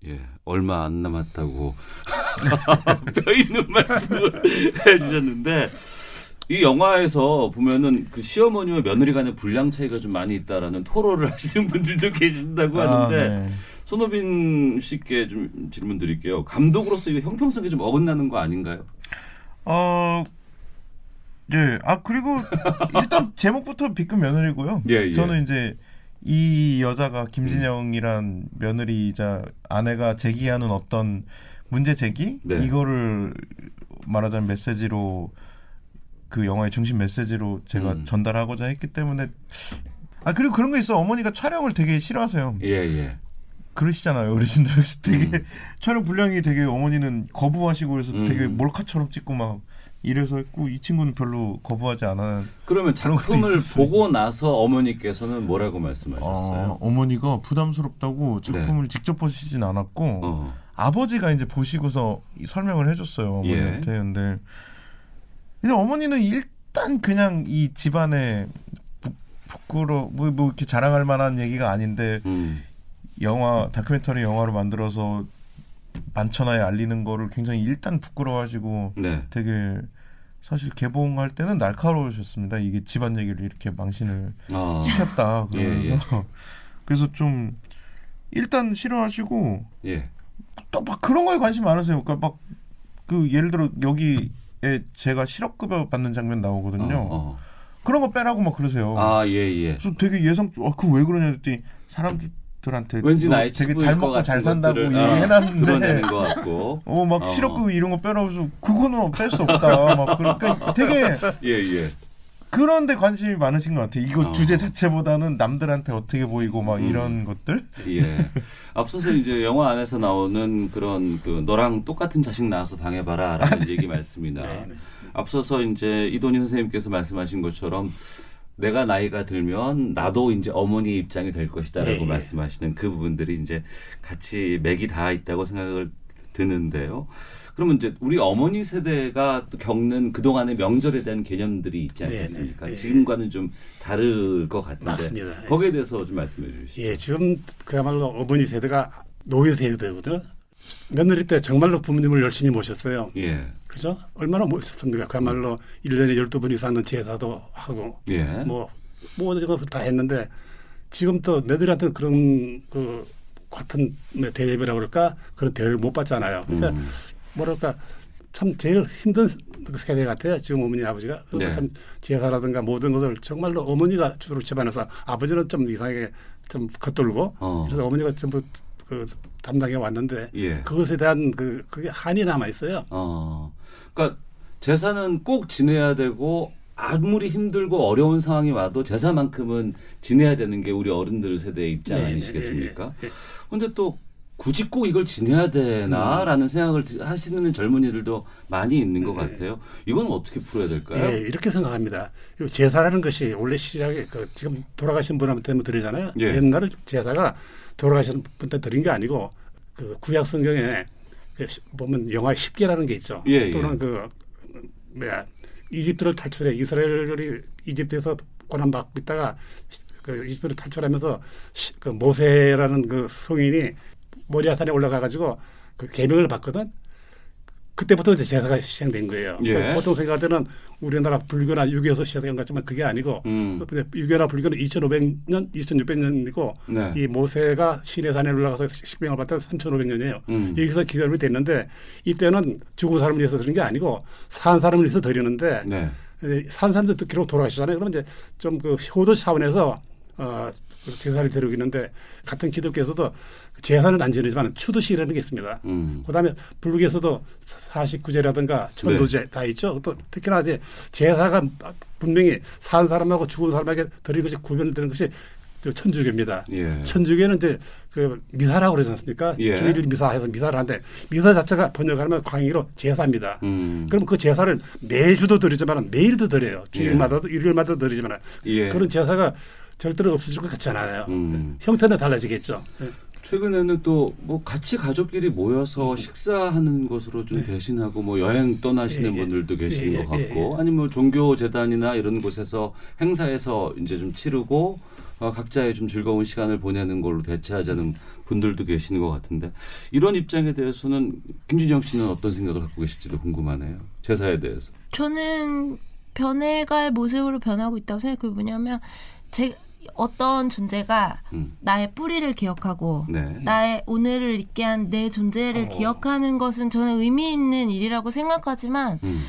예, 얼마 안 남았다고 뼈 있는 말씀을 해주셨는데 이 영화에서 보면은 그 시어머니와 며느리 간의 분량 차이가 좀 많이 있다라는 토로를 하시는 분들도 계신다고 아, 하는데 네. 손호빈 씨께 좀 질문 드릴게요. 감독으로서 이거 형평성에 좀 어긋나는 거 아닌가요? 어, 예. 아, 그리고 일단 제목부터 B급 며느리고요. 예, 예. 저는 이제 이 여자가 김진영이란 며느리이자 아내가 제기하는 어떤 문제 제기? 네. 이거를 말하자면 메시지로 그 영화의 중심 메시지로 제가 음. 전달하고자 했기 때문에 아 그리고 그런 거 있어 어머니가 촬영을 되게 싫어하세요 예, 예. 그러시잖아요 어르신들 역시 되게 음. 촬영 분량이 되게 어머니는 거부하시고 그래서 음. 되게 몰카처럼 찍고 막 이래서 했고 이 친구는 별로 거부하지 않아요. 그러면 작품을. 보고 나서 어머니께서는 뭐라고 말씀하셨어요? 어, 머니가 부담스럽다고 작품을 직접 보시진 않았고 네. 어. 아버지가 이제 보시고서 이 설명을 해줬어요 예. 어머니한테. 근데 근데 어머니는 일단 그냥 이 집안에 부, 부끄러 뭐, 뭐 이렇게 자랑할 만한 얘기가 아닌데 음. 영화 다큐멘터리 영화로 만들어서 만천하에 알리는 거를 굉장히 일단 부끄러워하시고 네. 되게 사실 개봉할 때는 날카로우셨습니다. 이게 집안 얘기를 이렇게 망신을 아. 시켰다 그러면서 예, 예. 그래서 좀 일단 싫어하시고 예. 또막 그런 거에 관심 많으세요. 그러니까 막 그 예를 들어 여기에 제가 실업급여 받는 장면 나오거든요. 어, 어. 그런 거 빼라고 막 그러세요. 아, 예, 예. 그래서 되게 예상 어, 그왜 그러냐 했더니 사람들 한테 왠지 너 나의 되게 잘것 먹고 잘 산다고 얘기해놨는데 어, 같고. 어막 어. 실업급여 이런 거 빼라고 해서 그거는 뺄수 없다. 막 그러니까 되게 예, 예. 그런데 관심이 많으신 것 같아요. 이거 어. 주제 자체보다는 남들한테 어떻게 보이고 막 음. 이런 것들. 예. 앞서서 이제 영화 안에서 나오는 그런 그 너랑 똑같은 자식 낳아서 당해봐라라는 얘기 말씀이나 앞서서 이제 이돈희 선생님께서 말씀하신 것처럼 내가 나이가 들면 나도 이제 어머니 입장이 될 것이다라고 말씀하시는 그 부분들이 이제 같이 맥이 다 있다고 생각을 드는데요. 그러면 이제 우리 어머니 세대가 또 겪는 그동안의 명절에 대한 개념들이 있지 네, 않겠습니까? 네, 네. 지금과는 좀 다를 것 같은데 맞습니다. 거기에 대해서 좀 말씀해 주시죠. 예, 지금 그야말로 어머니 세대가 노예 세대거든. 며느리 때 정말로 부모님을 열심히 모셨어요. 예. 그죠? 얼마나 모셨습니까? 그야말로 일년에 12번 이상은 제사도 하고 예. 뭐 모든 것을 다 했는데 지금 또 며느리한테 그런 그 같은 뭐 대접이라고 그럴까 그런 대접을 못 받잖아요. 그러니까 음. 뭐랄까 참 제일 힘든 그 세대 같아요. 지금 어머니 아버지가 그래서 네. 참 제사라든가 모든 것을 정말로 어머니가 주로 집안에서 아버지는 좀 이상하게 좀 겉돌고 어. 그래서 어머니가 전부 그 담당해 왔는데 예. 그것에 대한 그 그게 한이 남아 있어요. 어. 그러니까 제사는 꼭 지내야 되고 아무리 힘들고 어려운 상황이 와도 제사만큼은 지내야 되는 게 우리 어른들 세대의 입장 네, 네, 아니시겠습니까? 네, 네. 또 굳이 꼭 이걸 지내야 음. 되나라는 생각을 드- 하시는 젊은이들도 많이 있는 것 같아요. 이건 어떻게 풀어야 될까요? 예, 이렇게 생각합니다. 이 제사라는 것이 원래 시작에 그 지금 돌아가신 분한테 뭐 드리잖아요. 예. 옛날에 제사가 돌아가신 분한테 드린 게 아니고 그 구약 성경에 그 시- 보면 영화 십계라는 게 있죠. 예, 또는 예. 그 뭐야 이집트를 탈출해 이스라엘이 이집트에서 고난 받고 있다가 시- 그 이집트를 탈출하면서 시- 그 모세라는 그 성인이 모리아산에 올라가 가지고 그 계명을 받거든. 그때부터 이제 제사가 시행된 거예요. 예. 보통 생각할 때는 우리나라 불교나 유교에서 시작한 것 같지만 그게 아니고 음. 유교나 불교는 2,500년, 2,600년이고 네. 이 모세가 시내산에 올라가서 식병을 받던 3,500년이에요. 음. 여기서 기념이 됐는데 이때는 죽은 사람을 위해서 드리는 게 아니고 산 사람을 위해서 드리는데 네. 에, 산 사람들 듣기로 돌아가시잖아요. 그러면 이제 좀 그 효도 차원에서 어, 그 제사를 드리고 있는데 같은 기독교에서도 제사는 안 지내지만 추도시라는 게 있습니다. 음. 그다음에 불교에서도 49제라든가 천도제 네. 다 있죠. 또 특히나 이제 제사가 분명히 산 사람하고 죽은 사람에게 드리는 것이 구별되는 것이 저 천주교입니다. 예. 천주교는 이제 그 미사라고 그러지 않습니까? 예. 주일 미사해서 미사를 하는데 미사 자체가 번역하면 광의로 제사입니다. 음. 그럼 그 제사를 매주도 드리지만 매일도 드려요. 주일마다도 일요일마다 드리지만 예. 그런 제사가 절대로 없어질 것 같지 않아요. 음. 형태는 달라지겠죠. 예. 최근에는 또 뭐 같이 가족끼리 모여서 식사하는 것으로 좀 대신하고 뭐 여행 떠나시는 네. 예, 예. 분들도 계시는 예, 것 예, 같고 아니면 뭐 종교 재단이나 이런 곳에서 행사에서 이제 좀 치르고 어, 각자의 좀 즐거운 시간을 보내는 걸로 대체하자는 분들도 계시는 것 같은데 이런 입장에 대해서는 김준영 씨는 어떤 생각을 갖고 계실지도 궁금하네요. 제사에 대해서. 저는 변해갈 모습으로 변하고 있다고 생각해요. 뭐냐면 제 어떤 존재가 음. 나의 뿌리를 기억하고 네. 나의 오늘을 있게 한 내 존재를 기억하는 것은 저는 의미 있는 일이라고 생각하지만 음.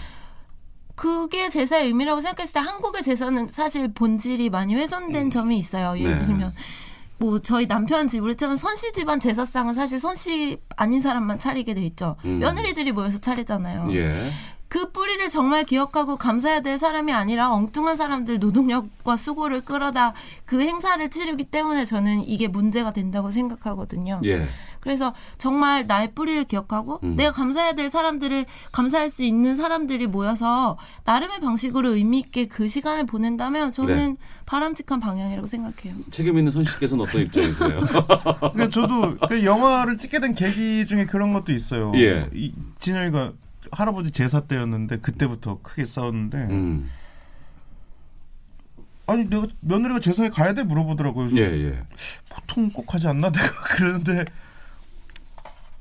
그게 제사의 의미라고 생각했을 때 한국의 제사는 사실 본질이 많이 훼손된 점이 있어요. 예를 네. 들면 뭐 저희 남편 집으로 치면 선씨 집안 제사상은 사실 선씨 아닌 사람만 차리게 돼 있죠. 음. 며느리들이 모여서 차리잖아요. 예. 그 뿌리를 정말 기억하고 감사해야 될 사람이 아니라 엉뚱한 사람들 노동력과 수고를 끌어다 그 행사를 치르기 때문에 저는 이게 문제가 된다고 생각하거든요. 예. 그래서 정말 나의 뿌리를 기억하고 음. 내가 감사해야 될 사람들을 감사할 수 있는 사람들이 모여서 나름의 방식으로 의미 있게 그 시간을 보낸다면 저는 네. 바람직한 방향이라고 생각해요. 책임 있는 선 씨께서는 어떤 입장이세요? 그러니까 저도 그 영화를 찍게 된 계기 중에 그런 것도 있어요. 예. 이, 진영이가 할아버지 제사 때였는데 그때부터 크게 싸웠는데 음. 아니 내가 며느리가 제사에 가야 돼 물어보더라고요. 예, 예. 보통 꼭 하지 않나 내가 그러는데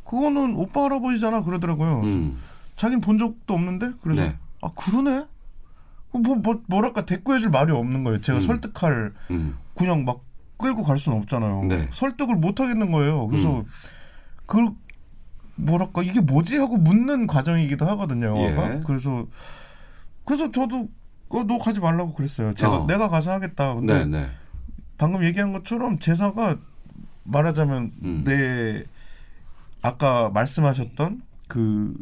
그거는 오빠 할아버지잖아 그러더라고요. 음. 자긴 본 적도 없는데 그래서 네. 아 그러네. 뭐, 뭐 뭐랄까 대꾸해줄 말이 없는 거예요. 제가 음. 설득할 음. 그냥 막 끌고 갈 수는 없잖아요. 네. 설득을 못 하겠는 거예요. 그래서 음. 그 뭐랄까 이게 뭐지 하고 묻는 과정이기도 하거든요. 영화가. 예. 그래서 그래서 저도 어, 너 가지 말라고 그랬어요. 제가 어. 내가 가서 하겠다. 근데 네, 네. 방금 얘기한 것처럼 제사가 말하자면 음. 내 아까 말씀하셨던 그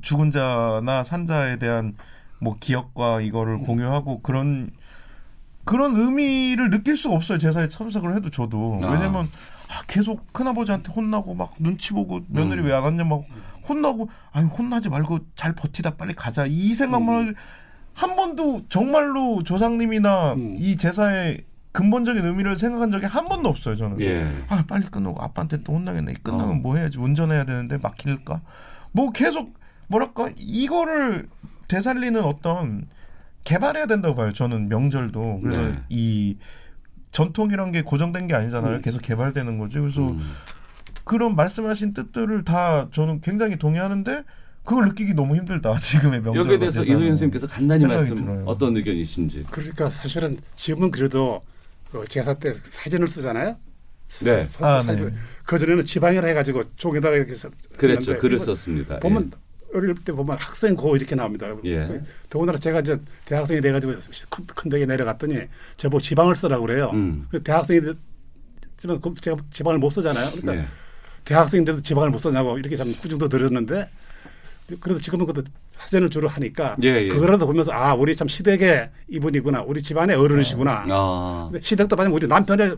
죽은 자나 산자에 대한 뭐 기억과 이거를 공유하고 그런 그런 의미를 느낄 수가 없어요 제사에 참석을 해도 저도 아. 왜냐면 아, 계속 큰아버지한테 혼나고 막 눈치 보고 며느리 음. 왜안 왔냐 막 혼나고 아니 혼나지 말고 잘 버티다 빨리 가자 이 생각만 음. 한 번도 정말로 조상님이나 음. 이 제사의 근본적인 의미를 생각한 적이 한 번도 없어요 저는 예. 아 빨리 끝나고 아빠한테 또 혼나겠네 끝나면 어. 뭐 해야지 운전해야 되는데 막힐까 뭐 계속 뭐랄까 이거를 되살리는 어떤 개발해야 된다고 봐요 저는 명절도 그래서 네. 이 전통이란 게 고정된 게 아니잖아요 음. 계속 개발되는 거죠 그래서 음. 그런 말씀하신 뜻들을 다 저는 굉장히 동의하는데 그걸 느끼기 너무 힘들다 지금의 명절 여기에 대해서 이소연 선생님께서 간단히 말씀 들어요. 어떤 의견이신지. 그러니까 사실은 지금은 그래도 그 제사 때 사진을 쓰잖아요. 네. 아. 네. 그 전에는 지방이라 해가지고 종에다가 이렇게 써- 그랬죠. 글을 썼습니다. 보면 어릴 때 보면 학생 고 이렇게 나옵니다. 예. 더군다나 제가 이제 대학생이 돼가지고 큰, 큰 댁에 내려갔더니 저보고 지방을 쓰라고 그래요. 음. 그 대학생이 됐지만 그 제가 지방을 못 쓰잖아요. 그러니까 예. 대학생인데도 지방을 못 쓰냐고 이렇게 참 꾸중도 들었는데 그래도 지금은 그래도 사진을 주로 하니까 예, 예. 그거라도 보면서 아 우리 참 시댁의 이분이구나 우리 집안의 어른이시구나 아. 시댁도 받으면 우리 남편의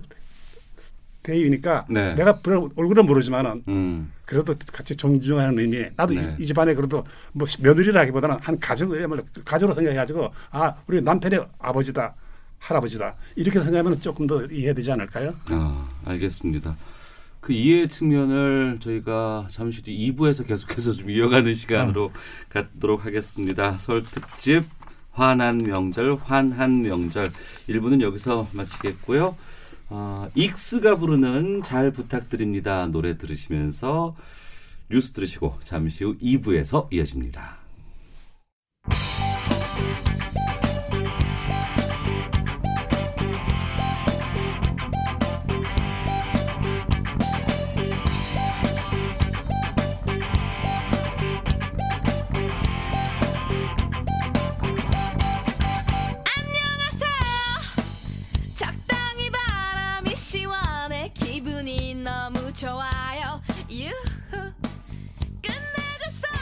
대위니까 네. 내가 별- 얼굴은 모르지만은 음. 그래도 같이 존중하는 의미 나도 네. 이, 이 집안에 그래도 뭐 며느리라기보다는 한 가족이야말로 가족으로 생각해가지고 아 우리 남편의 아버지다 할아버지다 이렇게 생각하면 조금 더 이해되지 않을까요? 아, 알겠습니다. 그 이해 측면을 저희가 잠시 뒤 2부에서 계속해서 좀 이어가는 시간으로 갖도록 하겠습니다. 설 특집 환한 명절, 환한 명절 1부는 여기서 마치겠고요. 아, 익스가 부르는 잘 부탁드립니다 노래 들으시면서 뉴스 들으시고 잠시 후 2부에서 이어집니다. 좋아요 유후 끝내줬어요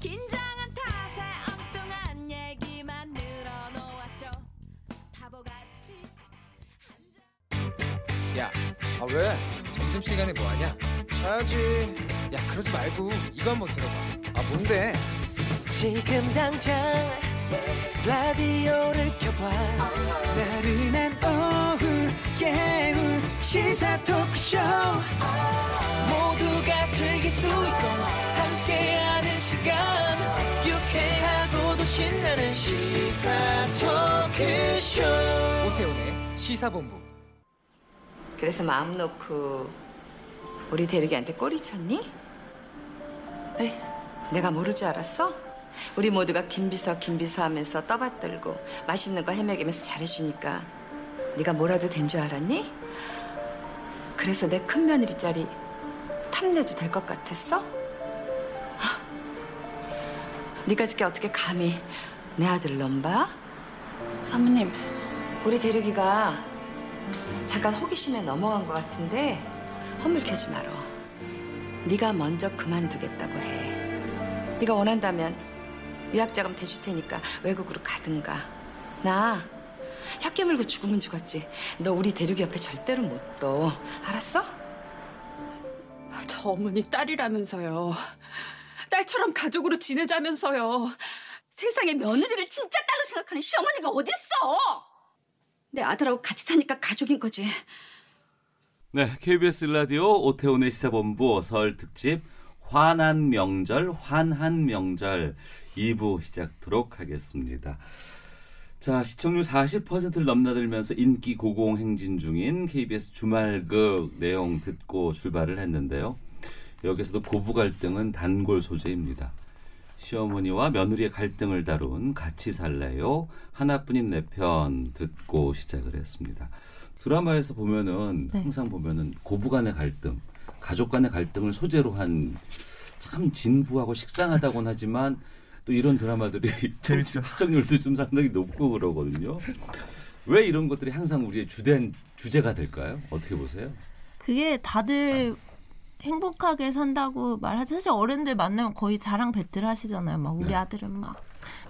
긴장한 탓에 엉뚱한 얘기만 늘어놓았죠 바보같이 야, 아 왜? 점심시간에 뭐하냐? 자야지. 야, 그러지 말고 이거 한번 들어봐. 아, 뭔데? 지금 당장 라디오를 켜봐 나른한 오후 깨울 시사 토크쇼 모두가 즐길 수 있고 함께하는 시간 유쾌하고도 신나는 시사 토크쇼 오태훈의 시사본부. 그래서 마음 놓고 우리 대리기한테 꼬리 쳤니? 네 내가 모를 줄 알았어? 우리 모두가 김비서 김비서 하면서 떠받들고 맛있는 거 헤매기면서 잘해주니까 네가 뭐라도 된 줄 알았니? 그래서 내 큰 며느리 자리 탐내도 될 것 같았어? 하, 네가 그게 어떻게 감히 내 아들 넘봐? 사모님 우리 대륙이가 잠깐 호기심에 넘어간 것 같은데 허물캐지 말어. 네가 먼저 그만두겠다고 해. 네가 원한다면 유학자금 대줄 테니까 외국으로 가든가. 나 혀깨 물고 죽으면 죽었지. 너 우리 대륙이 옆에 절대로 못 둬. 알았어? 저 어머니 딸이라면서요. 딸처럼 가족으로 지내자면서요. 세상에 며느리를 진짜 딸로 생각하는 시어머니가 어딨어? 내 아들하고 같이 사니까 가족인 거지. 네, KBS 라디오 오태훈의 시사본부 설 특집 환한 명절, 환한 명절 2부 시작하도록 하겠습니다. 자, 시청률 40%를 넘나들면서 인기 고공 행진 중인 KBS 주말극 내용 듣고 출발을 했는데요. 여기서도 고부 갈등은 단골 소재입니다. 시어머니와 며느리의 갈등을 다룬 같이 살래요 하나뿐인 내 편 듣고 시작을 했습니다. 드라마에서 보면은 네. 항상 보면은 고부 간의 갈등, 가족 간의 갈등을 소재로 한 참 진부하고 식상하다고는 하지만 또 이런 드라마들이 재밌죠. 시청률도 좀 상당히 높고 그러거든요. 왜 이런 것들이 항상 우리의 주된 주제가 될까요? 어떻게 보세요? 그게 다들 행복하게 산다고 말하지 사실 어른들 만나면 거의 자랑 배틀 하시잖아요. 막 우리 네. 아들은 막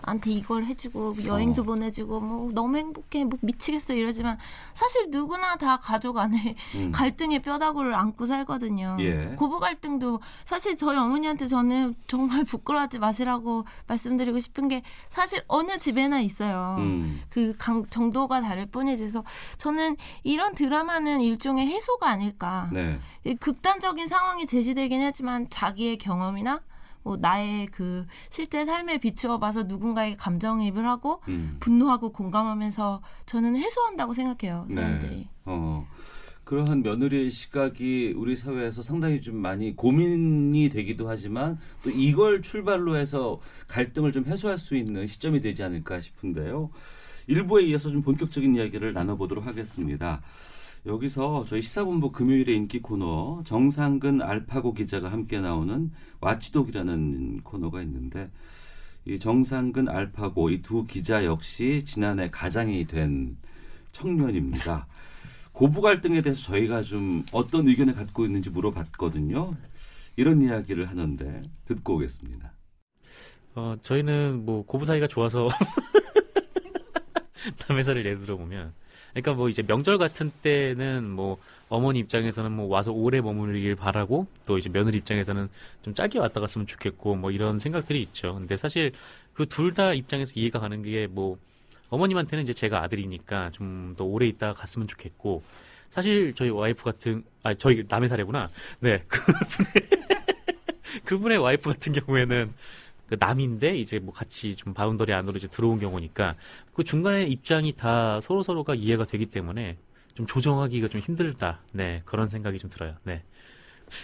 나한테 이걸 해주고 여행도 어. 보내주고 뭐 너무 행복해 뭐 미치겠어 이러지만 사실 누구나 다 가족 안에 음. 갈등의 뼈다구를 안고 살거든요. 예. 고부 갈등도 사실 저희 어머니한테 저는 정말 부끄러워하지 마시라고 말씀드리고 싶은 게 사실 어느 집에나 있어요. 음. 그 강, 정도가 다를 뿐이지. 그래서 저는 이런 드라마는 일종의 해소가 아닐까. 네. 이 극단적인 상황이 제시되긴 하지만 자기의 경험이나 뭐 나의 그 실제 삶에 비추어 봐서 누군가에게 감정이입을 하고 음. 분노하고 공감하면서 저는 해소한다고 생각해요. 사람들이. 네. 어. 그러한 며느리의 시각이 우리 사회에서 상당히 좀 많이 고민이 되기도 하지만 또 이걸 출발로 해서 갈등을 좀 해소할 수 있는 시점이 되지 않을까 싶은데요. 일부에 이어서 좀 본격적인 이야기를 나눠보도록 하겠습니다. 여기서 저희 시사본부 금요일의 인기 코너 정상근 알파고 기자가 함께 나오는 와치독이라는 코너가 있는데 이 정상근 알파고 이 두 기자 역시 지난해 가장이 된 청년입니다. 고부 갈등에 대해서 저희가 좀 어떤 의견을 갖고 있는지 물어봤거든요. 이런 이야기를 하는데 듣고 오겠습니다. 어, 저희는 뭐 고부 사이가 좋아서 남의 사를 예를 들어보면 그러니까 뭐 이제 명절 같은 때는 뭐 어머니 입장에서는 뭐 와서 오래 머무르길 바라고 또 이제 며느리 입장에서는 좀 짧게 왔다 갔으면 좋겠고 뭐 이런 생각들이 있죠. 근데 사실 그 둘 다 입장에서 이해가 가는 게 뭐 어머님한테는 이제 제가 아들이니까 좀 더 오래 있다 갔으면 좋겠고 사실 저희 와이프 같은 아 저희 남의 사례구나. 네 그분의 그분의 와이프 같은 경우에는 그 남인데 이제 뭐 같이 좀 boundary 안으로 이제 들어온 경우니까 그 중간에 입장이 다 서로 서로가 이해가 되기 때문에 좀 조정하기가 좀 힘들다. 네 그런 생각이 좀 들어요. 네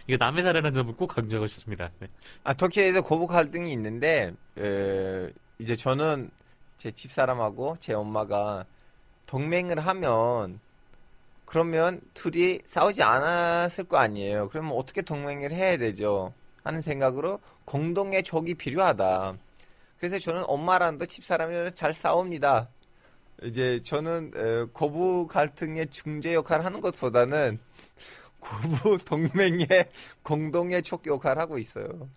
이게 남의 사례라는 점을 꼭 강조하고 싶습니다. 네. 아, 터키에서 고부 갈등이 있는데, 에, 이제 저는 제 집 사람하고 제 엄마가 동맹을 하면, 그러면 둘이 싸우지 않았을 거 아니에요. 그러면 어떻게 동맹을 해야 되죠? 하는 생각으로 공동의 적이 필요하다. 그래서 저는 엄마랑 도 집사람이랑 잘 싸웁니다. 이제 저는 에, 고부 갈등의 중재 역할을 하는 것보다는 고부 동맹의 공동의 촉 역할을 하고 있어요.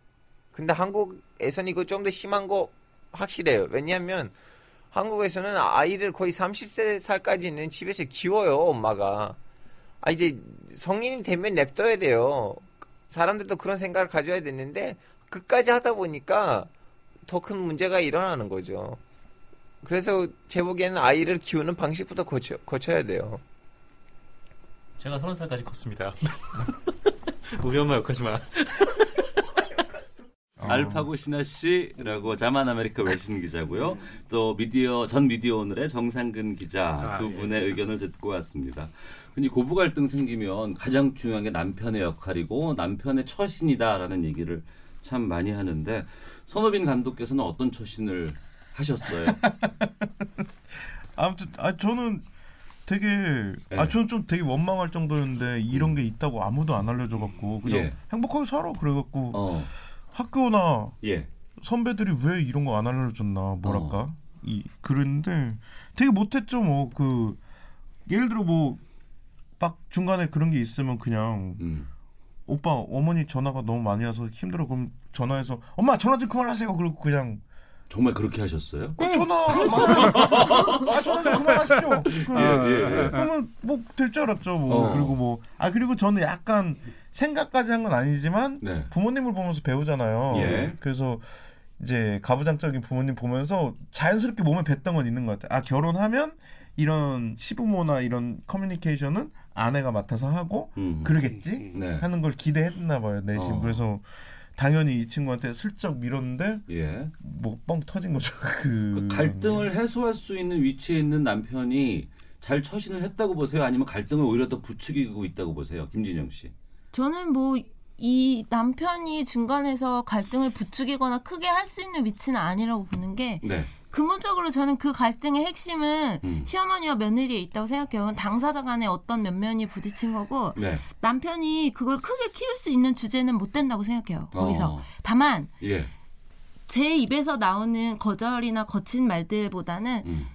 근데 한국에서는 이거 좀 더 심한 거 확실해요. 왜냐하면 한국에서는 아이를 거의 30세 살까지는 집에서 키워요, 엄마가. 아, 이제 성인이 되면 냅둬야 돼요. 사람들도 그런 생각을 가져야 되는데, 끝까지 하다 보니까 더 큰 문제가 일어나는 거죠. 그래서 제 보기에는 아이를 키우는 방식부터 고쳐, 고쳐야 돼요. 제가 서른 살까지 컸습니다. 우리 엄마 욕하지 마. 알파고 시나씨라고 자만 아메리카 외신 기자고요. 또 미디어 전 미디어 오늘의 정상근 기자 아, 두 예. 분의 의견을 듣고 왔습니다. 근데 고부 갈등 생기면 가장 중요한 게 남편의 역할이고 남편의 처신이다라는 얘기를 참 많이 하는데 선호빈 감독께서는 어떤 처신을 하셨어요? 아무튼 아 저는 되게 예. 아 저는 좀 되게 원망할 정도였는데 이런 게 있다고 아무도 안 알려줘 갖고 그냥 예. 행복하게 살아 그래 갖고 어. 학교나 예. 선배들이 왜 이런 거 안 알려줬나 뭐랄까 어. 이 그랬는데 되게 못했죠 뭐 그 예를 들어 뭐 막 중간에 그런 게 있으면 그냥 음. 오빠 어머니 전화가 너무 많이 와서 힘들어 그럼 전화해서 엄마 전화 좀 그만하세요 그리고 그냥 정말 그렇게 하셨어요? 어, 전화 아 전화 좀 그만하시죠 그, 예, 예, 예. 그러면 뭐 될 줄 알았죠 뭐 어. 그리고 뭐 아 그리고 저는 약간 생각까지 한 건 아니지만 네. 부모님을 보면서 배우잖아요 예. 그래서 이제 가부장적인 부모님 보면서 자연스럽게 몸에 뱉던 건 있는 것 같아요. 아 결혼하면 이런 시부모나 이런 커뮤니케이션은 아내가 맡아서 하고 음. 그러겠지 네. 하는 걸 기대했나 봐요 내심. 어. 그래서 당연히 이 친구한테 슬쩍 밀었는데 예. 뭐뻥 터진 거죠. 그 그 갈등을 해소할 수 있는 위치에 있는 남편이 잘 처신을 했다고 보세요? 아니면 갈등을 오히려 더 부추기고 있다고 보세요? 김진영 씨. 저는 뭐 이 남편이 중간에서 갈등을 부추기거나 크게 할 수 있는 위치는 아니라고 보는 게 네. 근본적으로 저는 그 갈등의 핵심은 음. 시어머니와 며느리에 있다고 생각해요. 당사자 간에 어떤 면면이 부딪힌 거고 네. 남편이 그걸 크게 키울 수 있는 주제는 못 된다고 생각해요. 거기서. 어. 다만 예. 제 입에서 나오는 거절이나 거친 말들보다는 음.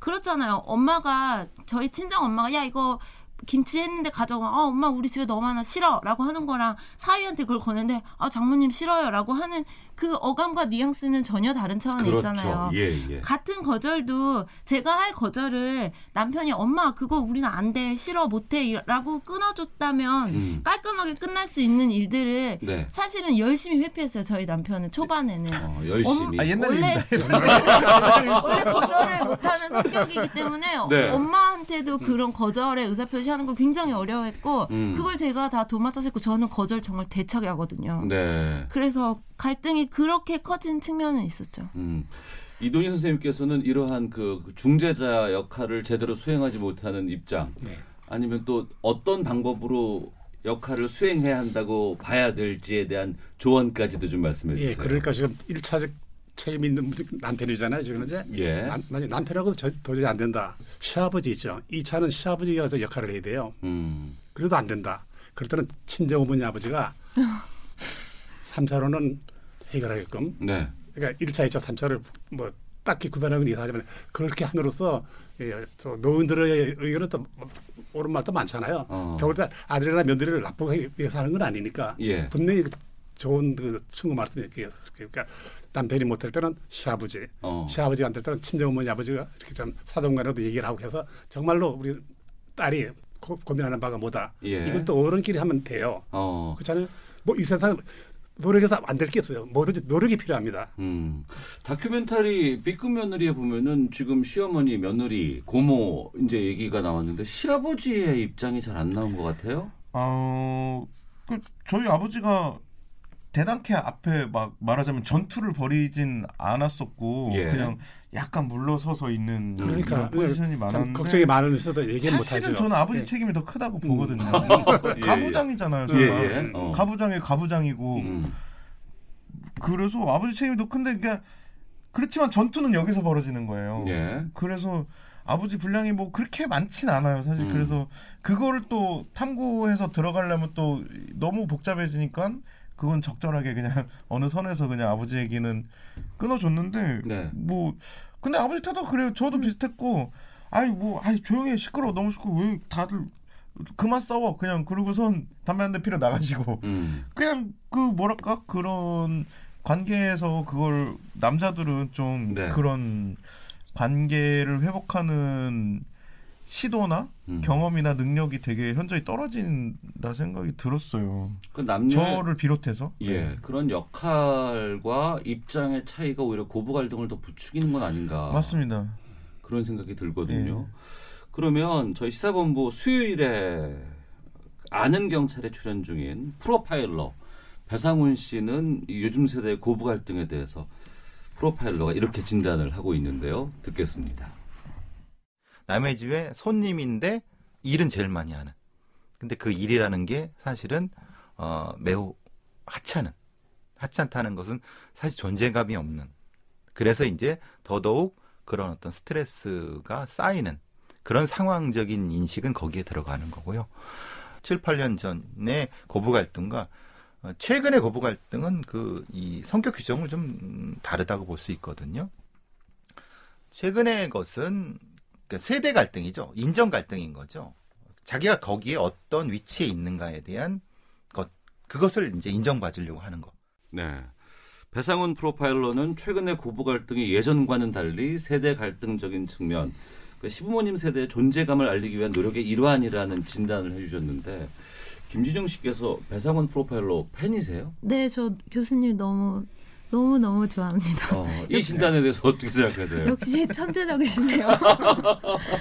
그렇잖아요. 엄마가 저희 친정 엄마가 야 이거 김치 했는데 가져가. 아 엄마 우리 집에 너무 많아. 싫어라고 하는 거랑 사위한테 그걸 거는데 아 장모님 싫어요라고 하는 그 어감과 뉘앙스는 전혀 다른 차원에 그렇죠. 있잖아요. 예, 예. 같은 거절도 제가 할 거절을 남편이 엄마 그거 우리는 안 돼 싫어 못해라고 끊어줬다면 음. 깔끔하게 끝날 수 있는 일들을 네. 사실은 열심히 회피했어요 저희 남편은 초반에는 어, 열심히. 아, 옛날 원래. 원래 거절을 못하는 성격이기 때문에 네. 엄마한테도 그런 거절의 의사표시하는 걸 굉장히 어려워했고 음. 그걸 제가 다 도맡아서 했고 저는 거절 정말 대차게 하거든요. 네. 그래서 갈등이 그렇게 커진 측면은 있었죠. 음. 이동희 선생님께서는 이러한 그 중재자 역할을 제대로 수행하지 못하는 입장, 네. 아니면 또 어떤 방법으로 역할을 수행해야 한다고 봐야 될지에 대한 조언까지도 좀 말씀해 주세요. 예, 그러니까 지금 일차적 책임 있는 분- 남편이잖아요. 지금 이제 예. 남, 남편하고도 저- 도저히 안 된다. 시아버지 있죠. 이차는 시아버지가 서 역할을 해야 돼요. 음. 그래도 안 된다. 그럴 때는 친정 어머니 아버지가 삼차로는 해결하게끔. 네. 그러니까 1차, 2차, 3차를 뭐 딱히 구별하는 건 이상하지만 그렇게 함으로써 예, 또 노인들의 의견은 또 옳은 말도 많잖아요. 어. 겨울 때 아들이나 며느리를 나쁘게 위해서 하는 건 아니니까 예. 분명히 좋은 그 친구 말씀이 이렇게 그러니까 남편이 못할 때는 시아버지, 어. 시아버지가 안 될 때는 친정어머니 아버지가 이렇게 좀 사돈간에도 얘기를 하고 해서 정말로 우리 딸이 고, 고민하는 바가 뭐다. 예. 이걸 또 어른끼리 하면 돼요. 어. 그렇잖아요. 뭐 이 세상 노력해서 안 될 게 없어요. 뭐든지 노력이 필요합니다. 음. 다큐멘터리 B급 며느리에 보면은 지금 시어머니, 며느리, 고모 이제 얘기가 나왔는데 시아버지의 입장이 잘 안 나온 것 같아요. 어, 그 저희 아버지가 대단케 앞에 막 말하자면 전투를 벌이진 않았었고 예. 그냥 약간 물러서서 있는 그러니까 포지션이 참 많았는데 걱정이 많으면서도 얘기는 사실은 못하죠. 저는 아버지 예. 책임이 더 크다고 보거든요. 예, 가부장이잖아요. 예. 정말. 예, 예. 어. 가부장의 가부장이고 음. 그래서 아버지 책임이 더 큰데 그러니까 그렇지만 전투는 여기서 벌어지는 거예요. 예. 그래서 아버지 분량이 뭐 그렇게 많진 않아요. 사실 음. 그래서 그거를 또 탐구해서 들어가려면 또 너무 복잡해지니까 그건 적절하게 그냥 어느 선에서 그냥 아버지 얘기는 끊어줬는데 네. 뭐 근데 아버지 태도 그래요. 저도 비슷했고 아이 뭐 아이 조용히 해 시끄러워 너무 시끄러워 왜 다들 그만 싸워 그냥 그러고선 담배 한 대 피러 나가시고 음. 그냥 그 뭐랄까 그런 관계에서 그걸 남자들은 좀 네. 그런 관계를 회복하는 시도나 음. 경험이나 능력이 되게 현저히 떨어진다 생각이 들었어요. 그 남녀 저를 비롯해서. 예, 네. 그런 역할과 입장의 차이가 오히려 고부 갈등을 더 부추기는 건 아닌가. 맞습니다. 그런 생각이 들거든요. 예. 그러면 저희 시사본부 수요일에 아는 경찰에 출연 중인 프로파일러 배상훈 씨는 이 요즘 세대의 고부 갈등에 대해서 프로파일러가 이렇게 진단을 하고 있는데요. 듣겠습니다. 남의 집에 손님인데 일은 제일 많이 하는. 근데 그 일이라는 게 사실은 어, 매우 하찮은 하찮다는 것은 사실 존재감이 없는. 그래서 이제 더더욱 그런 어떤 스트레스가 쌓이는 그런 상황적인 인식은 거기에 들어가는 거고요. 7, 8년 전에 고부 갈등과 어, 최근의 고부 갈등은 그 이 성격 규정을 좀 음, 다르다고 볼 수 있거든요. 최근의 것은 그 세대 갈등이죠. 인정 갈등인 거죠. 자기가 거기에 어떤 위치에 있는가에 대한 것, 그것을 이제 인정받으려고 하는 거. 네. 배상훈 프로파일러는 최근의 고부 갈등이 예전과는 달리 세대 갈등적인 측면, 그 시부모님 세대의 존재감을 알리기 위한 노력의 일환이라는 진단을 해주셨는데 김진영 씨께서 배상훈 프로파일러 팬이세요? 네, 저 교수님 너무 너무 너무 좋아합니다. 어, 이 진단에 대해서 어떻게 생각하세요? 역시 천재적이시네요.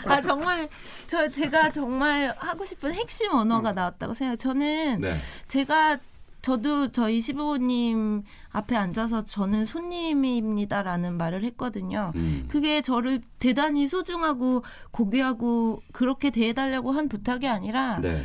아 정말 저 제가 정말 하고 싶은 핵심 언어가 나왔다고 생각. 저는 네. 제가 저도 저희 시부모님 앞에 앉아서 저는 손님입니다라는 말을 했거든요. 음. 그게 저를 대단히 소중하고 고귀하고 그렇게 대해달라고 한 부탁이 아니라 네.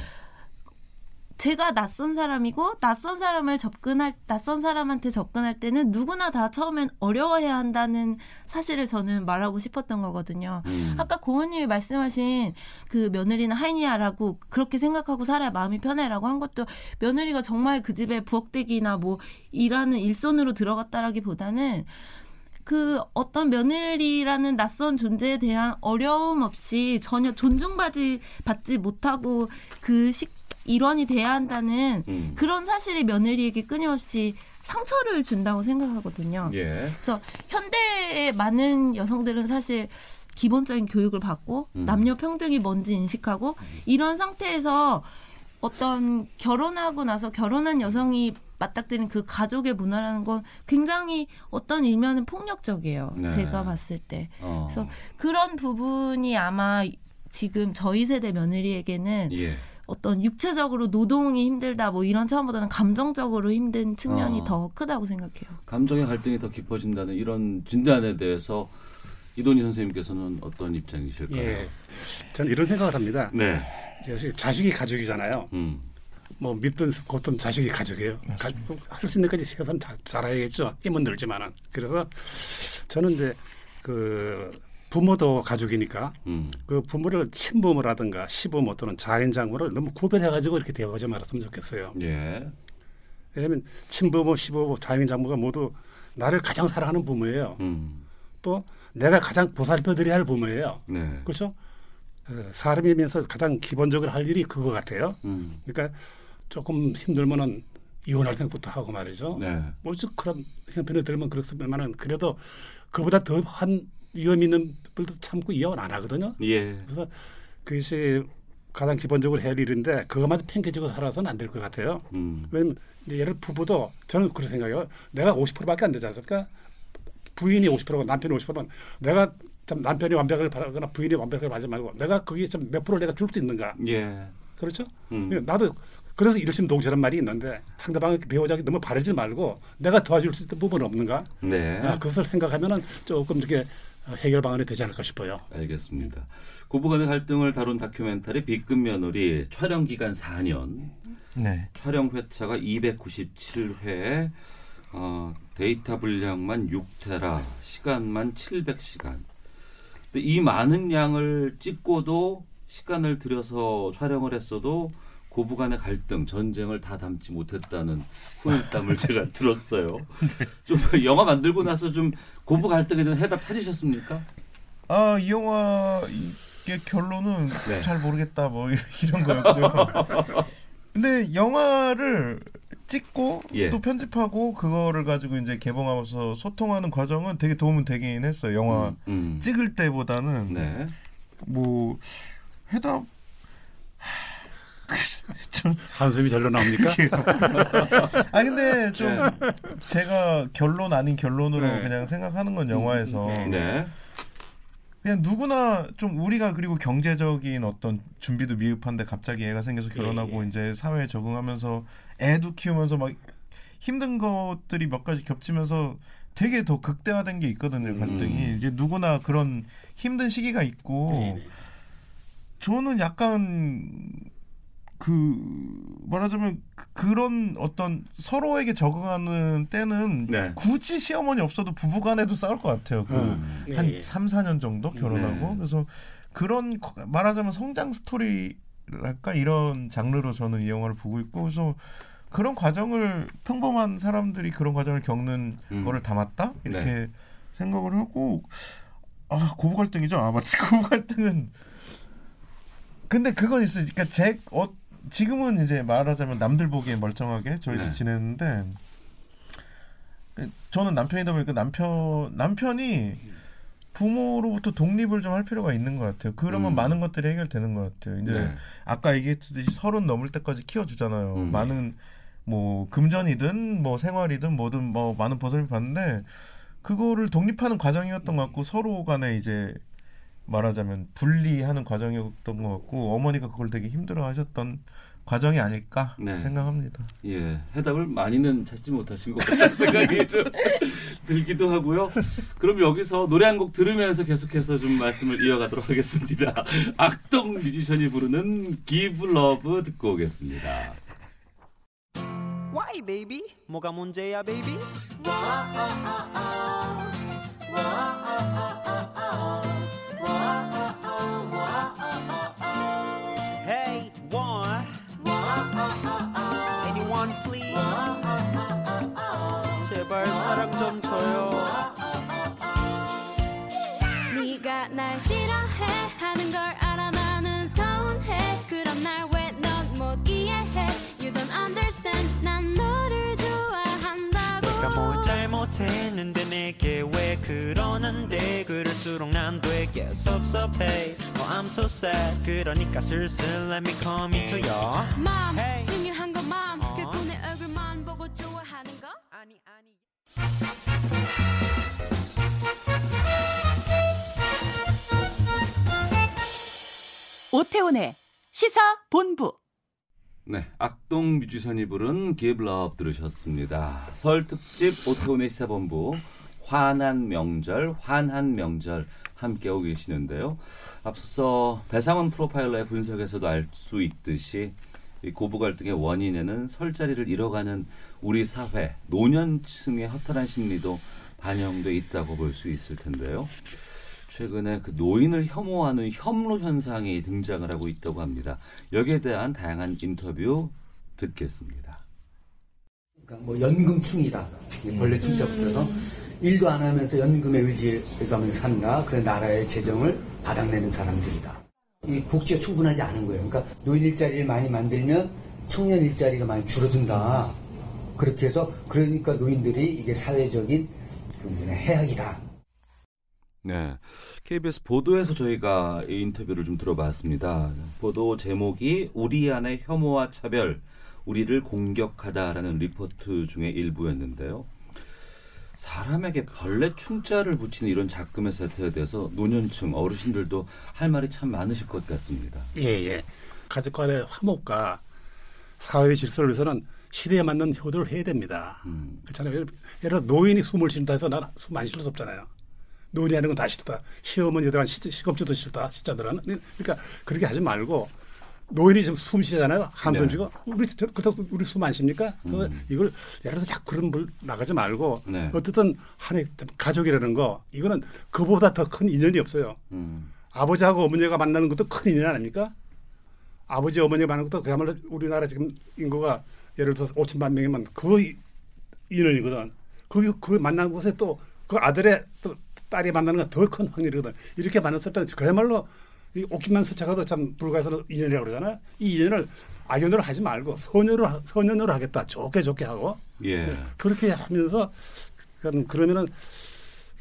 제가 낯선 사람이고 낯선 사람을 접근할 낯선 사람한테 접근할 때는 누구나 다 처음엔 어려워해야 한다는 사실을 저는 말하고 싶었던 거거든요. 음. 아까 고은님이 말씀하신 그 며느리는 하이니아라고 그렇게 생각하고 살아야 마음이 편해라고 한 것도 며느리가 정말 그 집에 부엌대기나 뭐 일하는 일손으로 들어갔다라기보다는 그 어떤 며느리라는 낯선 존재에 대한 어려움 없이 전혀 존중받지 받지 못하고 그 식, 일원이 돼야 한다는 음. 그런 사실이 며느리에게 끊임없이 상처를 준다고 생각하거든요. 예. 그래서 현대의 많은 여성들은 사실 기본적인 교육을 받고 음. 남녀 평등이 뭔지 인식하고 이런 상태에서 어떤 결혼하고 나서 결혼한 여성이 맞닥뜨린 그 가족의 문화라는 건 굉장히 어떤 일면은 폭력적이에요. 네. 제가 봤을 때. 어. 그래서 그런 부분이 아마 지금 저희 세대 며느리에게는 예. 어떤 육체적으로 노동이 힘들다 뭐 이런 차원보다는 감정적으로 힘든 측면이 어. 더 크다고 생각해요. 감정의 갈등이 더 깊어진다는 이런 진단에 대해서 이돈희 선생님께서는 어떤 입장이실까요? 예, 저는 이런 생각을 합니다. 네. 자식이 가족이잖아요. 음. 뭐 믿든 걷든 자식이 가족이에요. 할 수 있는 까지 최선 다 잘해야겠죠. 힘은 들지만은. 그래서 저는 이제 그 부모도 가족이니까 음. 그 부모를 친부모라든가 시부모 또는 자인 장모를 너무 구별해 가지고 이렇게 대화하지 말았으면 좋겠어요. 예. 왜냐하면 친부모, 시부모, 자인 장모가 모두 나를 가장 사랑하는 부모예요. 음. 또 내가 가장 보살펴드려야 할 부모예요. 네. 그렇죠? 어, 사람이면서 가장 기본적으로 할 일이 그거 같아요. 음. 그러니까 조금 힘들면은 이혼할 생각부터 하고 말이죠. 네. 뭐지 그럼 형편에 들면 그렇으면은 그래도 그보다 더한 위험 있는 분들도 참고 이혼 안 하거든요. 예. 그래서 그것이 가장 기본적으로 해야 할 일인데 그것만 팽개치고 살아서는 안 될 것 같아요. 음. 왜냐면 예를 부부도 저는 그렇게 생각해요. 내가 50%밖에 안 되지 않습니까? 부인이 50%고 남편이 50%면 내가 참 남편이 완벽을 바라거나 부인이 완벽을 바라지 말고 내가 거기에 좀 몇 프로를 내가 줄 수 있는가? 예. 그렇죠? 음. 나도 그래서 일심동체란 말이 있는데 상대방의 배우자에게 너무 바르지 말고 내가 도와줄 수 있는 부분은 없는가? 네. 아, 그것을 생각하면은 조금 이렇게 해결 방안이 되지 않을까 싶어요. 알겠습니다. 고부 간의 갈등을 다룬 다큐멘터리 B급 며느리 촬영 기간 4년. 네. 촬영 회차가 297회. 어, 데이터 분량만 6테라, 시간만 700시간. 근데 이 많은 양을 찍고도 시간을 들여서 촬영을 했어도 고부 간의 갈등, 전쟁을 다 담지 못했다는 후일담을 제가 들었어요. 좀 영화 만들고 나서 좀 고부 갈등에 대한 해답 찾으셨습니까? 아, 이 영화 이게 결론은 네. 잘 모르겠다 뭐 이런 거였고요. 근데 영화를 찍고 예. 또 편집하고 그거를 가지고 이제 개봉하면서 소통하는 과정은 되게 도움은 되긴 했어요. 영화 음, 음. 찍을 때보다는 네. 뭐 해답 좀 한숨이 절로 나옵니까? 아 근데 좀 네. 제가 결론 아닌 결론으로 네. 그냥 생각하는 건 영화에서 네. 그냥 누구나 좀 우리가 그리고 경제적인 어떤 준비도 미흡한데 갑자기 애가 생겨서 결혼하고 이제 사회에 적응하면서 애도 키우면서 막 힘든 것들이 몇 가지 겹치면서 되게 더 극대화된 게 있거든요 갈등이 이제 누구나 그런 힘든 시기가 있고 저는 약간 그 말하자면 그- 그런 어떤 서로에게 적응하는 때는 네. 굳이 시어머니 없어도 부부간에도 싸울 것 같아요. 그 음. 한 예, 예. 3, 4년 정도 결혼하고 네. 그래서 그런 거- 말하자면 성장 스토리랄까 이런 장르로 저는 이 영화를 보고 있고 그래서 그런 과정을 평범한 사람들이 그런 과정을 겪는 음. 거를 담았다 이렇게 네. 생각을 하고 아 고부 갈등이죠. 아 맞지 고부 갈등은 근데 그건 있어요. 그러니까 제 어, 지금은 이제 말하자면 남들 보기에 멀쩡하게 저희도 네. 지내는데 그 저는 남편이다 보니까 남편 남편이 부모로부터 독립을 좀 할 필요가 있는 것 같아요. 그러면 음. 많은 것들이 해결되는 것 같아요. 이제 네. 아까 얘기했듯이 서른 넘을 때까지 키워주잖아요. 음. 많은 뭐 금전이든 뭐 생활이든 뭐든 뭐 많은 보살을 받는데 그거를 독립하는 과정이었던 것 같고 서로 간에 이제 말하자면 분리하는 과정이었던 것 같고 어머니가 그걸 되게 힘들어하셨던 과정이 아닐까 네. 생각합니다. 예, 해답을 많이는 찾지 못하신 것 같다는 생각이 좀 들기도 하고요. 그럼 여기서 노래 한 곡 들으면서 계속해서 좀 말씀을 이어가도록 하겠습니다. 악동 뮤지션이 부르는 Give Love 듣고 오겠습니다. Why baby? 뭐가 문제야 baby? Hey, 날 싫어해 하는 걸 알아? 나는 서운해. 그럼 날 왜 넌 못 이해해? You don't understand. 난 너를 좋아한다고. 내가 뭘 잘못했는데 내게 왜 그러는데? 그럴수록 난 되게 섭섭해. Oh I'm so sad. 그러니까 슬슬 let me come into your 맘 Hey. 중요한 건 맘. 결코 내 얼굴만 보고 좋아하는 거? 아니 아니 오태훈의 시사 본부. 네, 악동 뮤지션이 부른 Give Love 들으셨습니다. 설 특집 오태훈의 시사본부 환한 명절, 환한 명절 함께하고 계시는데요. 앞서서 배상원 프로파일러의 분석에서도 알 수 있듯이 이 고부 갈등의 원인에는 설 자리를 잃어가는 우리 사회 노년층의 허탈한 심리도 반영돼 있다고 볼 수 있을 텐데요. 최근에 그 노인을 혐오하는 혐로 현상이 등장을 하고 있다고 합니다. 여기에 대한 다양한 인터뷰 듣겠습니다. 그러니까 뭐 연금충이다. 이 벌레 충자 붙어서 일도 안 하면서 연금에 의지해가면서 산다. 그래 나라의 재정을 바닥내는 사람들이다. 이 복지가 충분하지 않은 거예요. 그러니까 노인 일자리를 많이 만들면 청년 일자리가 많이 줄어든다. 그렇게 해서 그러니까 노인들이 이게 사회적인 그 해악이다. 네. KBS 보도에서 저희가 이 인터뷰를 좀 들어봤습니다. 보도 제목이 우리 안의 혐오와 차별, 우리를 공격하다라는 리포트 중에 일부였는데요. 사람에게 벌레 충자를 붙이는 이런 작금의 사태에 대해서 노년층 어르신들도 할 말이 참 많으실 것 같습니다. 예, 예. 가족 간의 화목과 사회의 질서를 위해서는 시대에 맞는 효도를 해야 됩니다. 그렇잖아요. 예를, 예를 들어 노인이 숨을 쉰다 해서 나는 숨안 쉴 수 없잖아요. 노인이 하는 건 다 싫다. 시어머니들은 시, 시검주도 싫다. 시자들은. 그러니까 그렇게 하지 말고 노인이 지금 숨 쉬잖아요. 한손 네. 쥐고 우리 저- 그렇다고 우리 숨 안 쉽니까? 그 이걸 예를 들어서 자꾸 그런 물 나가지 말고 네. 어쨌든 한해 가족이라는 거 이거는 그보다 더 큰 인연이 없어요. 음. 아버지하고 어머니가 만나는 것도 큰 인연 아닙니까? 아버지 어머니가 만나는 것도 그야말로 우리나라 지금 인구가 예를 들어서 5천만 명이면 그 이- 인연이거든. 거기 그 만난 곳에 또 그 아들의 또 딸이 만나는 건 더 큰 확률이거든. 이렇게 만났을 때는 그야말로 이 옷깃만 스쳐가도 참 불가에서 인연이라고 그러잖아요. 이 인연을 악연으로 하지 말고 선연으로 하- 선연으로 하겠다. 좋게 좋게 하고 예. 네, 그렇게 하면서 그러면은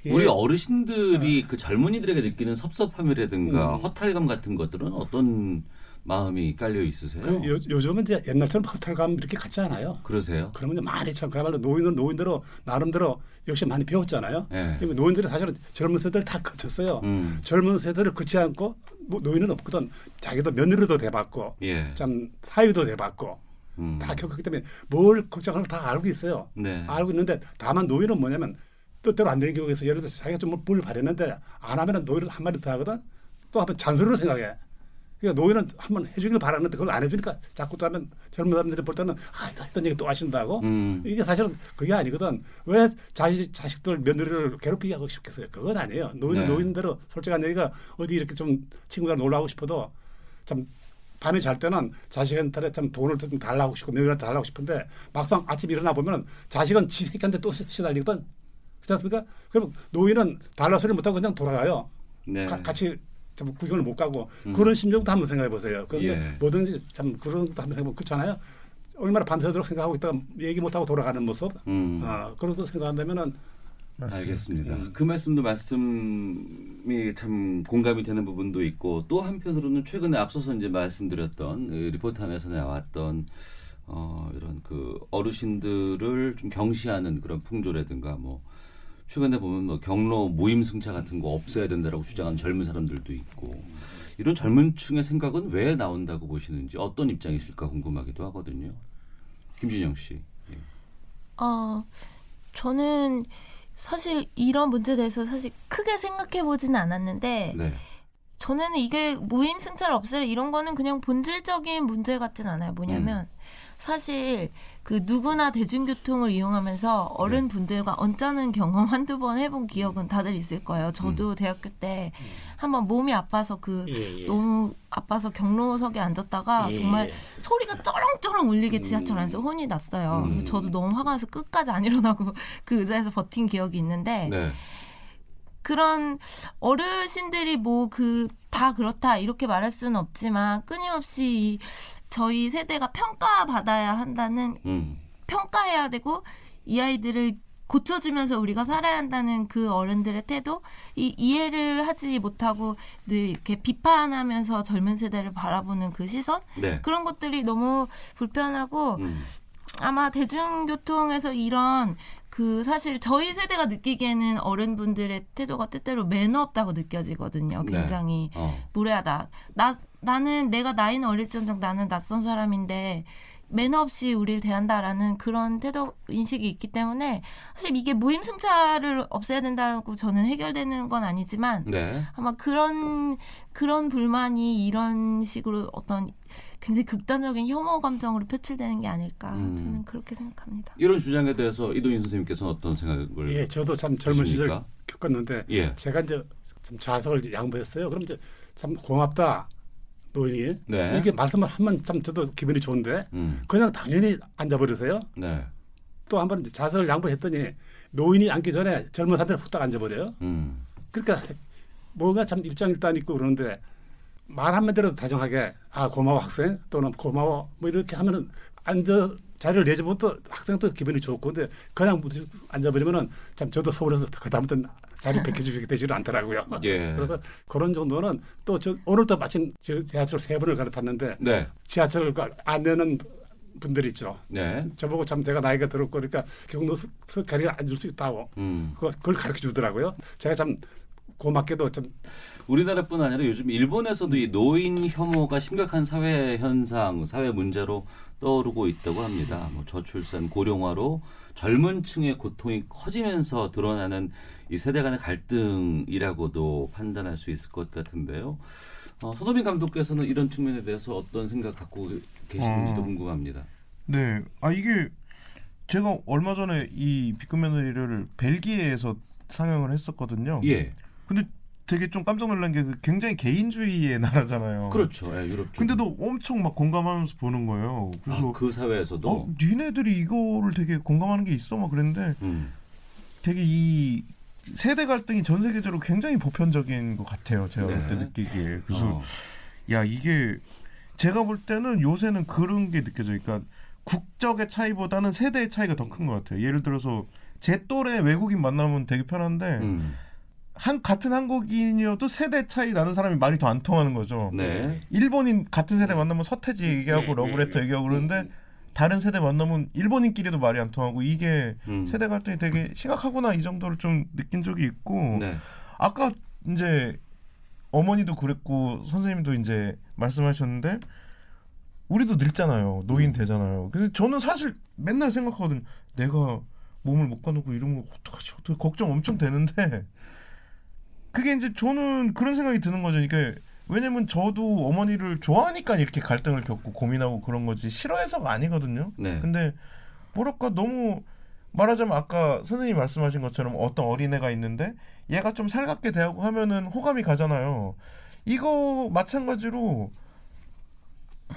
이게 우리 어르신들이 그 젊은이들에게 느끼는 섭섭함이라든가 음. 허탈감 같은 것들은 어떤 마음이 깔려 있으세요? 그 요, 요즘은 이제 옛날처럼 허탈감 이렇게 같지 않아요. 그러세요? 그러면 이제 많이 참 그야말로 노인은 노인대로 나름대로 역시 많이 배웠잖아요. 예. 그러면 노인들이 사실은 젊은 세대를 다 거쳤어요. 음. 젊은 세대를 거치 않고 뭐 노인은 없거든. 자기도 며느리도 돼봤고, 예. 참 사위도 돼봤고, 음. 다 겪었기 때문에 뭘 걱정하는 걸 다 알고 있어요. 네. 알고 있는데 다만 노인은 뭐냐면 뜻대로 안 되는 경우에서 예를 들어서 자기가 좀 뭘 바랬는데 안 하면은 노인은 한마디 더 하거든. 또 하면 잔소리로 생각해. 그러니까 노인은 한번 해주길 바라는데 그걸 안 해주니까 자꾸 또 하면 젊은 사람들이 볼 때는 아, 했던 얘기 또 하신다고. 음. 이게 사실은 그게 아니거든. 왜 자식, 자식들 며느리를 괴롭히게 하고 싶겠어요. 그건 아니에요. 노인은 네. 노인대로 솔직한 얘기가 어디 이렇게 좀 친구들 놀러 가고 싶어도 참 밤에 잘 때는 자식한테 참 돈을 좀 달라고 싶고 며느리한테 달라고 싶은데 막상 아침 일어나 보면은 자식은 지 새끼한테 또 시- 시달리거든. 그렇지 않습니까? 그럼 노인은 달라 소리 못하고 그냥 돌아가요. 네. 가- 같이 참 구경을 못 가고 음. 그런 심정도 한번 생각해 보세요. 그런데 예. 뭐든지 참 그런 것도 한번 생각해보면 그렇잖아요. 얼마나 밤새도록 생각하고 있다가 얘기 못하고 돌아가는 모습. 음. 어, 그런 거 생각한다면은 알겠습니다. 음. 그 말씀도 말씀이 참 공감이 되는 부분도 있고 또 한편으로는 최근에 앞서서 이제 말씀드렸던 그 리포트 안에서 나왔던 어, 이런 그 어르신들을 좀 경시하는 그런 풍조라든가 뭐 최근에 보면 뭐 경로 무임승차 같은 거 없애야 된다라고 주장하는 젊은 사람들도 있고 이런 젊은 층의 생각은 왜 나온다고 보시는지 어떤 입장이실까 궁금하기도 하거든요. 김준영 씨. 예. 어, 저는 사실 이런 문제에 대해서 사실 크게 생각해 보지는 않았는데 네. 저는 이게 무임 승차를 없애라 이런 거는 그냥 본질적인 문제 같진 않아요. 뭐냐면 사실 그 누구나 대중교통을 이용하면서 어른 분들과 언짢은 경험 한두 번 해본 기억은 다들 있을 거예요. 저도 대학교 때 한번 몸이 아파서 그 예, 예. 너무 아파서 경로석에 앉았다가 예, 정말 예. 소리가 쩌렁쩌렁 울리게 지하철 안에서 혼이 났어요. 음. 저도 너무 화가 나서 끝까지 안 일어나고 그 의자에서 버틴 기억이 있는데 네. 그런 어르신들이 뭐 그 다 그렇다 이렇게 말할 수는 없지만 끊임없이 이 저희 세대가 평가받아야 한다는 음. 평가해야 되고 이 아이들을 고쳐주면서 우리가 살아야 한다는 그 어른들의 태도 이 이해를 하지 못하고 늘 이렇게 비판하면서 젊은 세대를 바라보는 그 시선 네. 그런 것들이 너무 불편하고 음. 아마 대중교통에서 이런 그 사실 저희 세대가 느끼기에는 어른분들의 태도가 때때로 매너 없다고 느껴지거든요. 네. 굉장히 어. 무례하다. 나 나는 내가 나이는 어릴정정 나는 낯선 사람인데 매너 없이 우리를 대한다라는 그런 태도 인식이 있기 때문에 사실 이게 무임승차를 없애야 된다고 저는 해결되는 건 아니지만 네. 아마 그런 그런 불만이 이런 식으로 어떤 굉장히 극단적인 혐오 감정으로 표출되는 게 아닐까 음. 저는 그렇게 생각합니다. 이런 주장에 대해서 이도인 선생님께서는 어떤 생각을? 예, 저도 참 젊은 시절 하십니까? 겪었는데 예. 제가 이제 참 자석을 양보했어요. 그럼 이제 참 고맙다 노인이 네. 이렇게 말씀을 하면 참 저도 기분이 좋은데 음. 그냥 당연히 앉아버리세요. 네. 또 한 번 자석을 양보했더니 노인이 앉기 전에 젊은 사람들이 후딱 앉아버려요. 음. 그러니까 뭐가 참 일장일단 있고 그러는데 말 한마디로 다정하게 아 고마워 학생 또는 고마워 뭐 이렇게 하면은 앉아 자료를 내주면 또 학생도 기분이 좋고 근데 그냥 앉아버리면은 참 저도 서울에서 그 다음부터는 자리 베껴주게 되지는 않더라고요. 예. 그래서 그런 정도는 또 저 오늘 또 마침 저 지하철 세 번을 갈아탔는데 네. 지하철 안내는 분들 있죠. 네. 저보고 참 제가 나이가 들었고 그러니까 경로 석- 석 자리에 앉을 수 있다고 음. 그걸 가르쳐 주더라고요. 제가 참 고맙게도 좀 우리나라뿐 아니라 요즘 일본에서도 이 노인 혐오가 심각한 사회 현상, 사회 문제로 떠오르고 있다고 합니다. 뭐 저출산, 고령화로 젊은 층의 고통이 커지면서 드러나는 이 세대 간의 갈등이라고도 판단할 수 있을 것 같은데요. 어, 손호빈 감독께서는 이런 측면에 대해서 어떤 생각 갖고 계시는지도 어. 궁금합니다. 네. 아 이게 제가 얼마 전에 이 비급 며느리를 벨기에에서 상영을 했었거든요. 예. 근데 되게 좀 깜짝 놀란 게그 굉장히 개인주의의 나라잖아요. 그렇죠. 예, 유럽 쪽. 근데도 엄청 막 공감하면서 보는 거예요. 그래서 아, 그 사회에서도 어, 니네들이 이거를 되게 공감하는 게 있어 막 그랬는데 음. 되게 이 세대 갈등이 전 세계적으로 굉장히 보편적인 것 같아요. 제가 네. 그때 느끼기에. 그래서 어. 야 이게 제가 볼 때는 요새는 그런 게 느껴져요. 그러니까 국적의 차이보다는 세대의 차이가 더 큰 것 같아요. 예를 들어서 제 또래 외국인 만나면 되게 편한데 음. 한 같은 한국인이어도 세대 차이 나는 사람이 말이 더 안 통하는 거죠. 네. 일본인 같은 세대 만나면 서태지 얘기하고 러브레터 얘기하고 그러는데 다른 세대 만나면 일본인끼리도 말이 안 통하고 이게 음. 세대 갈등이 되게 심각하구나 이 정도를 좀 느낀 적이 있고 네. 아까 이제 어머니도 그랬고 선생님도 이제 말씀하셨는데 우리도 늙잖아요 노인 음. 되잖아요 근데 저는 사실 맨날 생각하거든요 내가 몸을 못 가누고 이런 거 어떡하지 어떻게 걱정 엄청 되는데 그게 이제 저는 그런 생각이 드는 거죠 이게 왜냐면 저도 어머니를 좋아하니까 이렇게 갈등을 겪고 고민하고 그런 거지 싫어해서가 아니거든요 네. 근데 뭐랄까 너무 말하자면 아까 선생님이 말씀하신 것처럼 어떤 어린애가 있는데 얘가 좀 살갑게 대하고 하면은 호감이 가잖아요. 이거 마찬가지로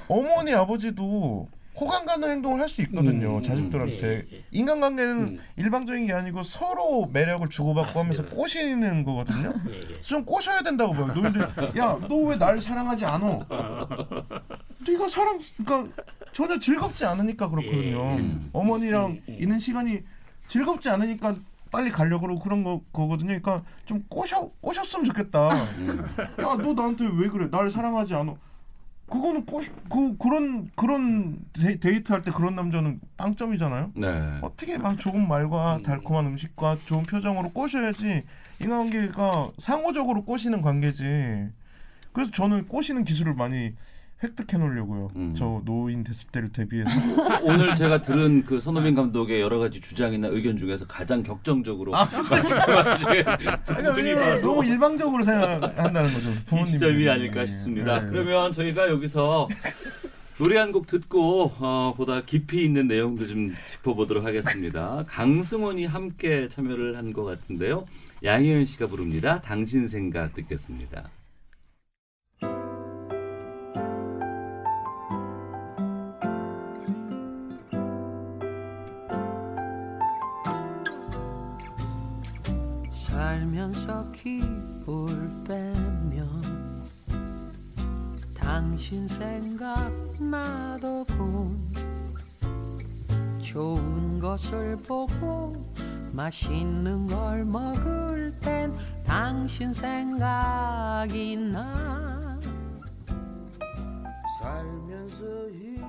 어머니 아버지도 호감 가는 행동을 할 수 있거든요. 음, 자식들한테 인간관계는 일방적인 게 아니고 서로 매력을 주고받고 하면서 꼬시는 거거든요. 좀 꼬셔야 된다고 봐요. 노인들 야너 왜 날 사랑하지 않어? 네가 사랑 그러니까 전혀 즐겁지 않으니까 그렇거든요. 어머니랑 있는 시간이 즐겁지 않으니까 빨리 가려고 그러고 그런 거 거거든요. 그러니까 좀 꼬셔 꼬셨으면 좋겠다. 야 너 나한테 왜 그래? 날 사랑하지 않아. 그거는 꼬시 그 그런 그런 데, 데이트 할 때 그런 남자는 빵점이잖아요. 네. 어떻게 막 좋은 말과 달콤한 음식과 좋은 표정으로 꼬셔야지 인간관계가 상호적으로 꼬시는 관계지. 그래서 저는 꼬시는 기술을 많이 획득해 놓으려고요. 저 노인 됐을 때를 대비해서. 오늘 제가 들은 그 선호빈 감독의 여러 가지 주장이나 의견 중에서 가장 격정적으로 아, 말씀하신 바로 너무 일방적으로 생각한다는 거죠. 이 부모님 시점이 아닐까 싶습니다. 네. 그러면 저희가 여기서 노래 한 곡 듣고 어, 보다 깊이 있는 내용도 좀 짚어보도록 하겠습니다. 강승원이 함께 참여를 한 것 같은데요. 양희은 씨가 부릅니다. 당신 생각 듣겠습니다. 살면서 기쁠 때면 당신 생각나더군 좋은 것을 보고 맛있는 걸 먹을 땐 당신 생각이 나. 살면서 힘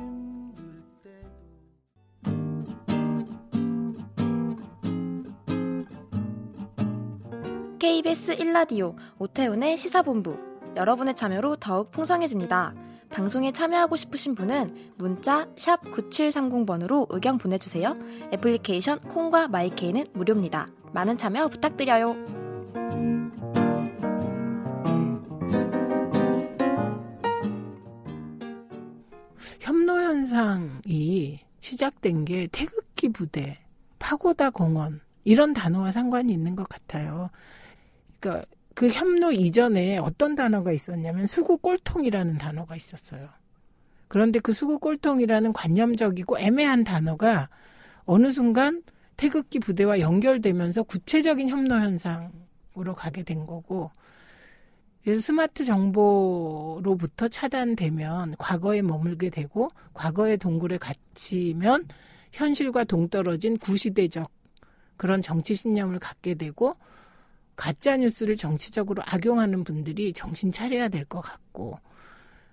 KBS 1라디오 오태훈의 시사본부 여러분의 참여로 더욱 풍성해집니다. 방송에 참여하고 싶으신 분은 문자 9730번으로 의견 보내주세요. 애플리케이션 콩과 마이케이는 무료입니다. 많은 참여 부탁드려요. 협로 현상이 시작된 게 태극기 부대, 파고다 공원 이런 단어와 상관이 있는 것 같아요. 그러니까 그 협로 이전에 어떤 단어가 있었냐면 수구 꼴통이라는 단어가 있었어요. 그런데 그 수구 꼴통이라는 관념적이고 애매한 단어가 어느 순간 태극기 부대와 연결되면서 구체적인 협로 현상으로 가게 된 거고 그래서 스마트 정보로부터 차단되면 과거에 머물게 되고 과거의 동굴에 갇히면 현실과 동떨어진 구시대적 그런 정치 신념을 갖게 되고 가짜 뉴스를 정치적으로 악용하는 분들이 정신 차려야 될 것 같고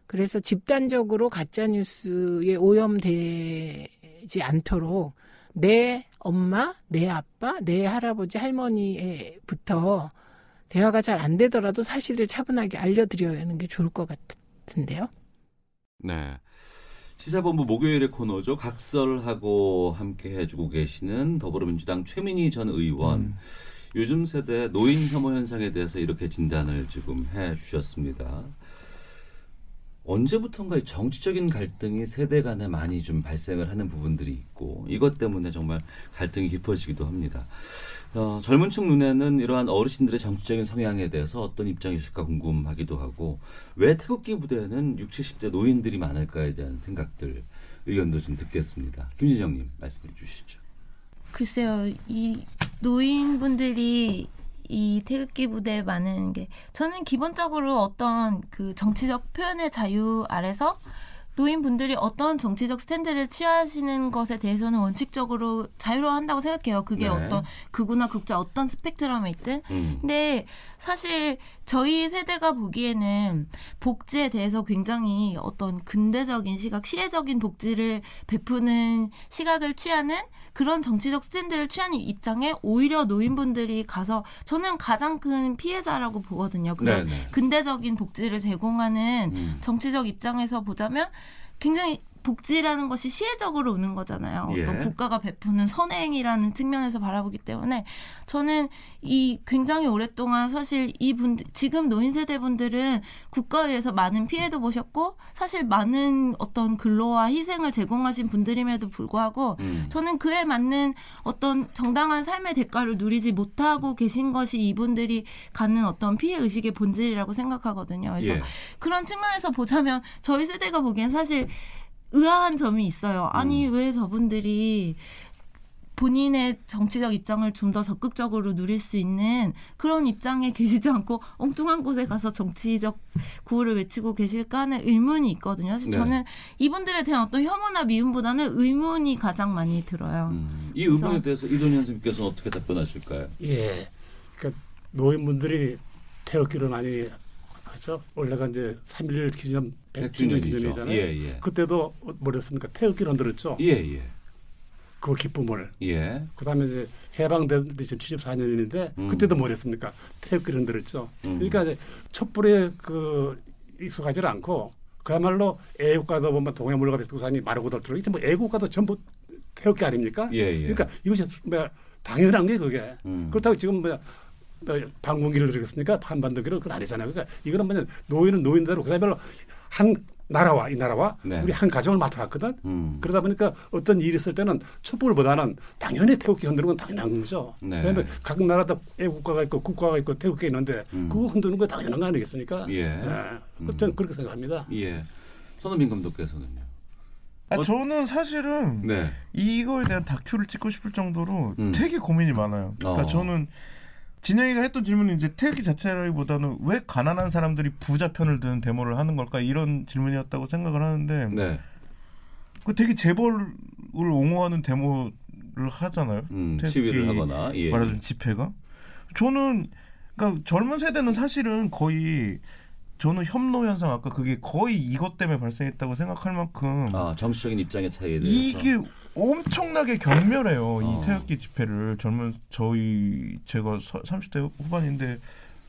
그래서 집단적으로 가짜 뉴스에 오염되지 않도록 내 엄마, 내 아빠, 내 할아버지, 할머니부터 대화가 잘 안 되더라도 사실을 차분하게 알려드려야 하는 게 좋을 것 같은데요. 네. 시사본부 목요일의 코너죠. 각설하고 함께 해주고 계시는 더불어민주당 최민희 전 의원. 음. 요즘 세대 노인 혐오 현상에 대해서 이렇게 진단을 지금 해 주셨습니다. 언제부턴가 이 정치적인 갈등이 세대 간에 많이 좀 발생을 하는 부분들이 있고 이것 때문에 정말 갈등이 깊어지기도 합니다. 어, 젊은 층 눈에는 이러한 어르신들의 정치적인 성향에 대해서 어떤 입장이 있을까 궁금하기도 하고 왜 태극기 부대에는 60, 70대 노인들이 많을까에 대한 생각들 의견도 좀 듣겠습니다. 김진영님 말씀해 주시죠. 글쎄요, 이 노인분들이 이 태극기 부대에 많은 게 저는 기본적으로 어떤 그 정치적 표현의 자유 아래서 노인분들이 어떤 정치적 스탠드를 취하시는 것에 대해서는 원칙적으로 자유로워한다고 생각해요. 그게 네. 어떤 극우나 극자 어떤 스펙트럼에 있든. 음. 근데 사실 저희 세대가 보기에는 복지에 대해서 굉장히 어떤 근대적인 시각, 시혜적인 복지를 베푸는 시각을 취하는 그런 정치적 스탠드를 취하는 입장에 오히려 노인분들이 가서 저는 가장 큰 피해자라고 보거든요. 그런 네네. 근대적인 복지를 제공하는 음. 정치적 입장에서 보자면 굉장히 복지라는 것이 시혜적으로 오는 거잖아요. 예. 어떤 국가가 베푸는 선행이라는 측면에서 바라보기 때문에 저는 이 굉장히 오랫동안 사실 이 분들 지금 노인 세대 분들은 국가에 의해서 많은 피해도 보셨고 사실 많은 어떤 근로와 희생을 제공하신 분들임에도 불구하고 음. 저는 그에 맞는 어떤 정당한 삶의 대가를 누리지 못하고 계신 것이 이분들이 갖는 어떤 피해 의식의 본질이라고 생각하거든요. 그래서 예. 그런 측면에서 보자면 저희 세대가 보기엔 사실 의아한 점이 있어요. 아니 왜 저분들이 본인의 정치적 입장을 좀 더 적극적으로 누릴 수 있는 그런 입장에 계시지 않고 엉뚱한 곳에 가서 정치적 구호를 외치고 계실까 하는 의문이 있거든요. 사실 네. 저는 이분들에 대한 어떤 혐오나 미움보다는 의문이 가장 많이 들어요. 이 의문에 대해서 이동현 선생님께서는 어떻게 답변하실까요? 예. 그러니까 노인분들이 태극기를 많이 하죠. 원래가 이제 3.1 기념 100주년 100주년이죠. 기념이잖아요. 예, 예. 그때도 뭐랬습니까? 태극기를 흔들었죠. 예, 예. 그 기쁨을. 예. 그다음에 이제 해방된 지금 74년인데 음. 그때도 뭐랬습니까? 태극기를 흔들었죠. 음. 그러니까 이제 촛불에 그 익숙하지 않고 그야말로 애국가도 보면 동해물과 백두산이 마르고 닳도록 이제 뭐 애국가도 전부 태극기 아닙니까? 예, 예. 그러니까 이것이 뭐 당연한 게 그게 음. 그렇다고 지금 뭐뭐 방공기를 들겠습니까? 한반도기를 그건 아니잖아요. 그러니까 이거는 뭐냐 노인은 노인대로 그야말로 한 나라와 이 나라와 네. 우리 한 가정을 맡아왔거든. 음. 그러다 보니까 어떤 일이 있을 때는 촛불보다는 당연히 태극기 흔드는 건 당연한 거죠. 네. 왜냐하면 각 나라도 애국가가 있고 국가가 있고 태극기 있는데 음. 그거 흔드는 거 당연한 거 아니겠습니까? 예. 네. 저는 그렇게 생각합니다. 예. 손흥민 감독께서는요. 아, 저는 사실은 네. 이거에 대한 다큐를 찍고 싶을 정도로 음. 되게 고민이 많아요. 그러니까 어. 저는 진영이가 했던 질문은 이제 태극기 자체라기보다는 왜 가난한 사람들이 부자 편을 드는 데모를 하는 걸까 이런 질문이었다고 생각을 하는데 네. 그 되게 재벌을 옹호하는 데모를 하잖아요. 음, 시위를 하거나, 예. 말하자면 집회가. 저는 그러니까 젊은 세대는 사실은 거의 저는 협노 현상 아까 그게 거의 이것 때문에 발생했다고 생각할 만큼 아, 정치적인 입장의 차이에 대해서. 이게 엄청나게 경멸해요. 어. 이 태극기 집회를 젊은 저희 제가 서- 30대 후반인데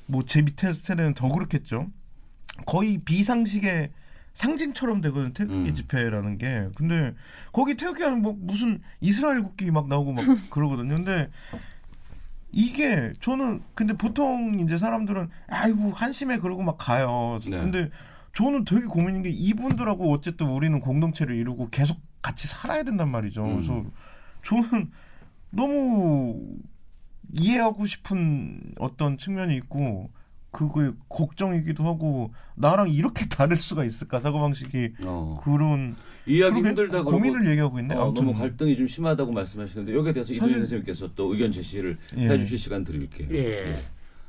뭐 제 밑에 세대는 더 그렇겠죠. 거의 비상식의 상징처럼 되거든 태극기 음. 집회라는 게. 근데 거기 태극기 하면 뭐 무슨 이스라엘 국기 막 나오고 막 그러거든요. 근데 이게 저는 근데 보통 이제 사람들은 아이고 한심해 그러고 막 가요. 네. 근데 저는 되게 고민인 게 이분들하고 어쨌든 우리는 공동체를 이루고 계속 같이 살아야 된단 말이죠. 음. 그래서 저는 너무 이해하고 싶은 어떤 측면이 있고 그거에 걱정이기도 하고 나랑 이렇게 다를 수가 있을까 사고 방식이 어. 그런 이해하기 그러게 힘들다 고민을 얘기하고 있네. 어, 아무튼 너무 갈등이 좀 심하다고 말씀하시는데 여기에 대해서 사실- 이동현 선생님께서 또 의견 제시를 예. 해주실 시간 드릴게요. 예.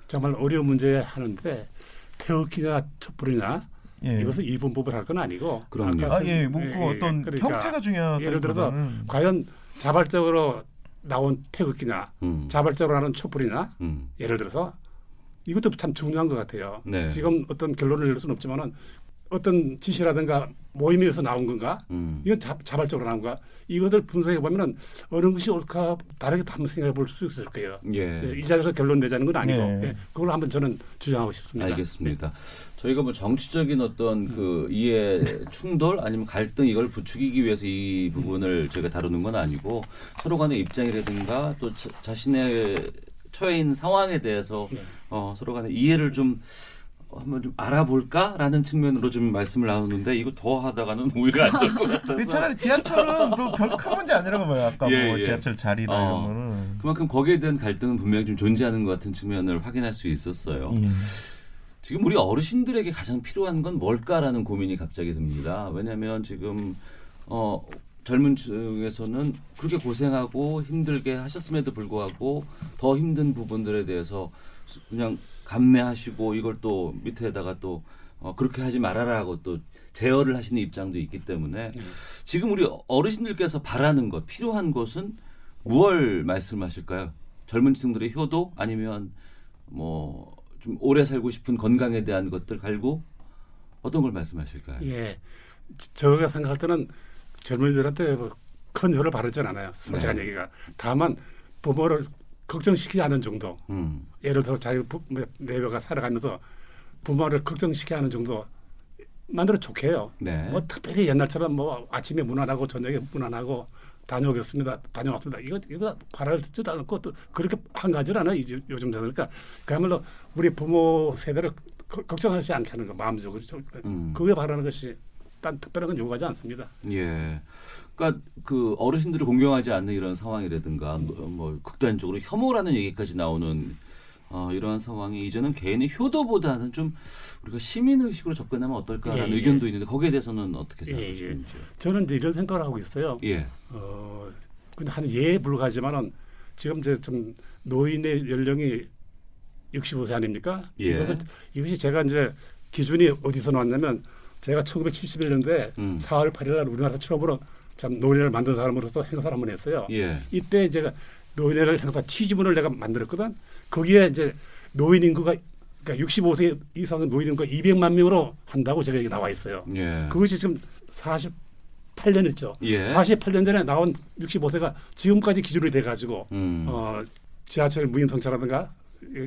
정말 어려운 문제 하는데 태극기냐 촛불이냐 예. 이것은 이분법을 할 건 아니고 그럼요. 아까 아, 예, 뭐 그 어떤 형태가 중요하다기보다는 예를 들어서 과연 자발적으로 나온 태극기냐 음. 자발적으로 하는 촛불이냐 음. 예를 들어서 이것도 참 중요한 것 같아요. 네. 지금 어떤 결론을 낼 수는 없지만은 어떤 지시라든가 모임에서 나온 건가? 음. 이건 자, 자발적으로 나온 건가? 이것을 분석해 보면은 어느 것이 옳까 다르게 한번 생각해 볼 수 있을 거예요. 예. 이 자리에서 결론 내자는 건 아니고 예. 예, 그걸 한번 저는 주장하고 싶습니다. 알겠습니다. 저희가 뭐 정치적인 어떤 그 이해 충돌 아니면 갈등 이걸 부추기기 위해서 이 부분을 저희가 다루는 건 아니고 서로 간의 입장이라든가 또 자, 자신의 처해 있는 상황에 대해서 어, 서로 간의 이해를 좀 어, 한번 좀 알아볼까라는 측면으로 좀 말씀을 나누는데 이거 더 하다가는 우리가 안 좋을 것 같아서 근데 차라리 지하철은 별큰 문제 아니라고 봐요. 아까 예, 뭐 예. 지하철 자리나 어, 이런 거는. 그만큼 거기에 대한 갈등은 분명히 좀 존재하는 것 같은 측면을 확인할 수 있었어요. 예. 지금 우리 어르신들에게 가장 필요한 건 뭘까라는 고민이 갑자기 듭니다. 왜냐하면 지금 어, 젊은 층에서는 그렇게 고생하고 힘들게 하셨음에도 불구하고 더 힘든 부분들에 대해서 그냥 감내하시고 이걸 또 밑에다가 또 어, 그렇게 하지 말아라고 또 제어를 하시는 입장도 있기 때문에 지금 우리 어르신들께서 바라는 것 필요한 것은 무얼 말씀하실까요? 젊은 층들의 효도 아니면 뭐 좀 오래 살고 싶은 건강에 대한 것들 갈고 어떤 걸 말씀하실까요? 예, 저- 저가 생각할 때는 젊은이들한테 뭐큰 효를 바르진 않아요. 솔직한 네. 얘기가. 다만 부모를 걱정시키지 않은 정도. 음. 예를 들어 자기 부- 내외가 살아가면서 부모를 걱정시키지 않은 정도 만들어 좋게 해요. 네. 뭐 특별히 옛날처럼 뭐 아침에 문안 하고 저녁에 문안 하고 다녀오겠습니다. 다녀왔습니다. 이거 이거 바랄 짓도 않고 또 그렇게 한 가지는 않아요. 이제 요즘 세대 그러니까 그야말로 우리 부모 세대를 거- 걱정하지 않다는 거 마음적으로 음. 그게 바라는 것이 딴 특별한 건 요구하지 않습니다. 예. 그러니까 그 어르신들을 공경하지 않는 이런 상황이라든가 뭐, 뭐 극단적으로 혐오라는 얘기까지 나오는 어, 이러한 상황이 이제는 개인의 효도보다는 좀 우리가 시민 의식으로 접근하면 어떨까라는 예, 예. 의견도 있는데 거기에 대해서는 어떻게 예, 예. 생각하시는지? 저는 이제 이런 생각을 하고 있어요. 예. 어, 근데 한 예에 불과하지만은 지금 이제 좀 노인의 연령이 65세 아닙니까? 예. 이것을, 이것이 제가 이제 기준이 어디서 나왔냐면 제가 1971년도에 음. 4월 8일 날 우리나라 처음으로 참 노인회를 만든 사람으로서 행사를 한번 했어요. 예. 이때 제가 노인회를 행사 취지문을 내가 만들었거든. 거기에 이제 노인 인구가 그러니까 65세 이상의 노인 인구가 200만 명으로 한다고 제가 여기 나와 있어요. 예. 그것이 지금 48년 했죠. 예. 48년 전에 나온 65세가 지금까지 기준이 돼 가지고 음. 어, 지하철 무임승차라든가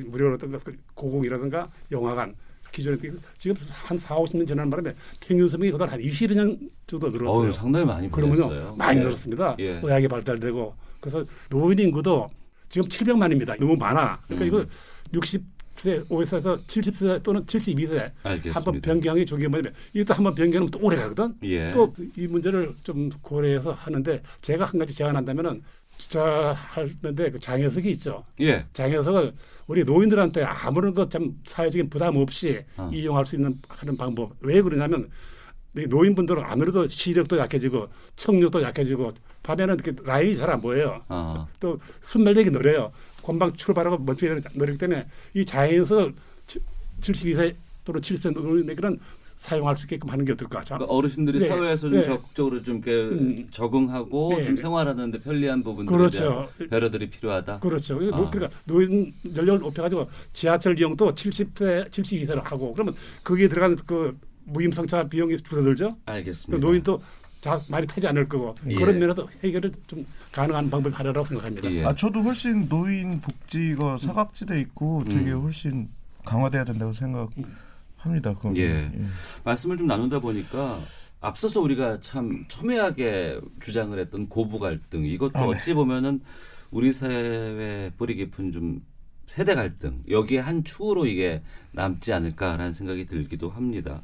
무료라든가 그 고공이라든가 영화관 기존에 지금 한 4, 50년 지난 바람에 평균 수명이 그동안 한 20년 정도 늘었어요. 어우, 상당히 많이 그러면요. 늘었어요. 많이 예. 늘었습니다. 예. 의학이 발달되고 그래서 노인 인구도 지금 700만입니다. 너무 많아. 그러니까 음. 이거 60세, 5세에서 70세 또는 72세 알겠습니다. 한번 변경이 중요한 뭐냐면 이것도 한번 변경하면 또 오래 가거든. 예. 또이 문제를 좀 고려해서 하는데 제가 한 가지 제안한다면은 투자하는데 그 장애석이 있죠. 예. 장애석을 우리 노인들한테 아무런 것참 사회적인 부담 없이 어. 이용할 수 있는 하는 방법. 왜 그러냐면 이 노인분들은 아무래도 시력도 약해지고 청력도 약해지고 밤에는 이렇게 라인이 잘 안 보여요. 어. 또 순발력이 느려요. 금방 출발하고 멈추기 느리기 때문에 이 자연석을 72세 또는 70세 노인에게는 사용할 수 있게끔 하는 게 어떨까? 자, 그러니까 어르신들이 네. 사회에서 좀 네. 적극적으로 좀 이렇게 음. 적응하고 네. 좀 생활하는데 편리한 부분들에 그렇죠. 배려들이 필요하다. 그렇죠. 아. 노- 그러니까 노인 연령을 높여가지고 지하철 이용도 70세, 72세로 하고 그러면 거기에 들어가는 그 무임승차 비용이 줄어들죠. 알겠습니다. 또 노인도 자, 많이 타지 않을 거고 예. 그런 면에서 해결을 좀 가능한 방법이 하려고 생각합니다. 예. 아 저도 훨씬 노인 복지가 사각지대 있고 되게 음. 훨씬 강화돼야 된다고 생각합니다. 그건. 예. 말씀을 좀 나누다 보니까 앞서서 우리가 참 첨예하게 주장을 했던 고부 갈등 이것도 아, 네. 어찌 보면은 우리 사회의 뿌리 깊은 좀 세대 갈등 여기에 한 축으로 이게 남지 않을까라는 생각이 들기도 합니다.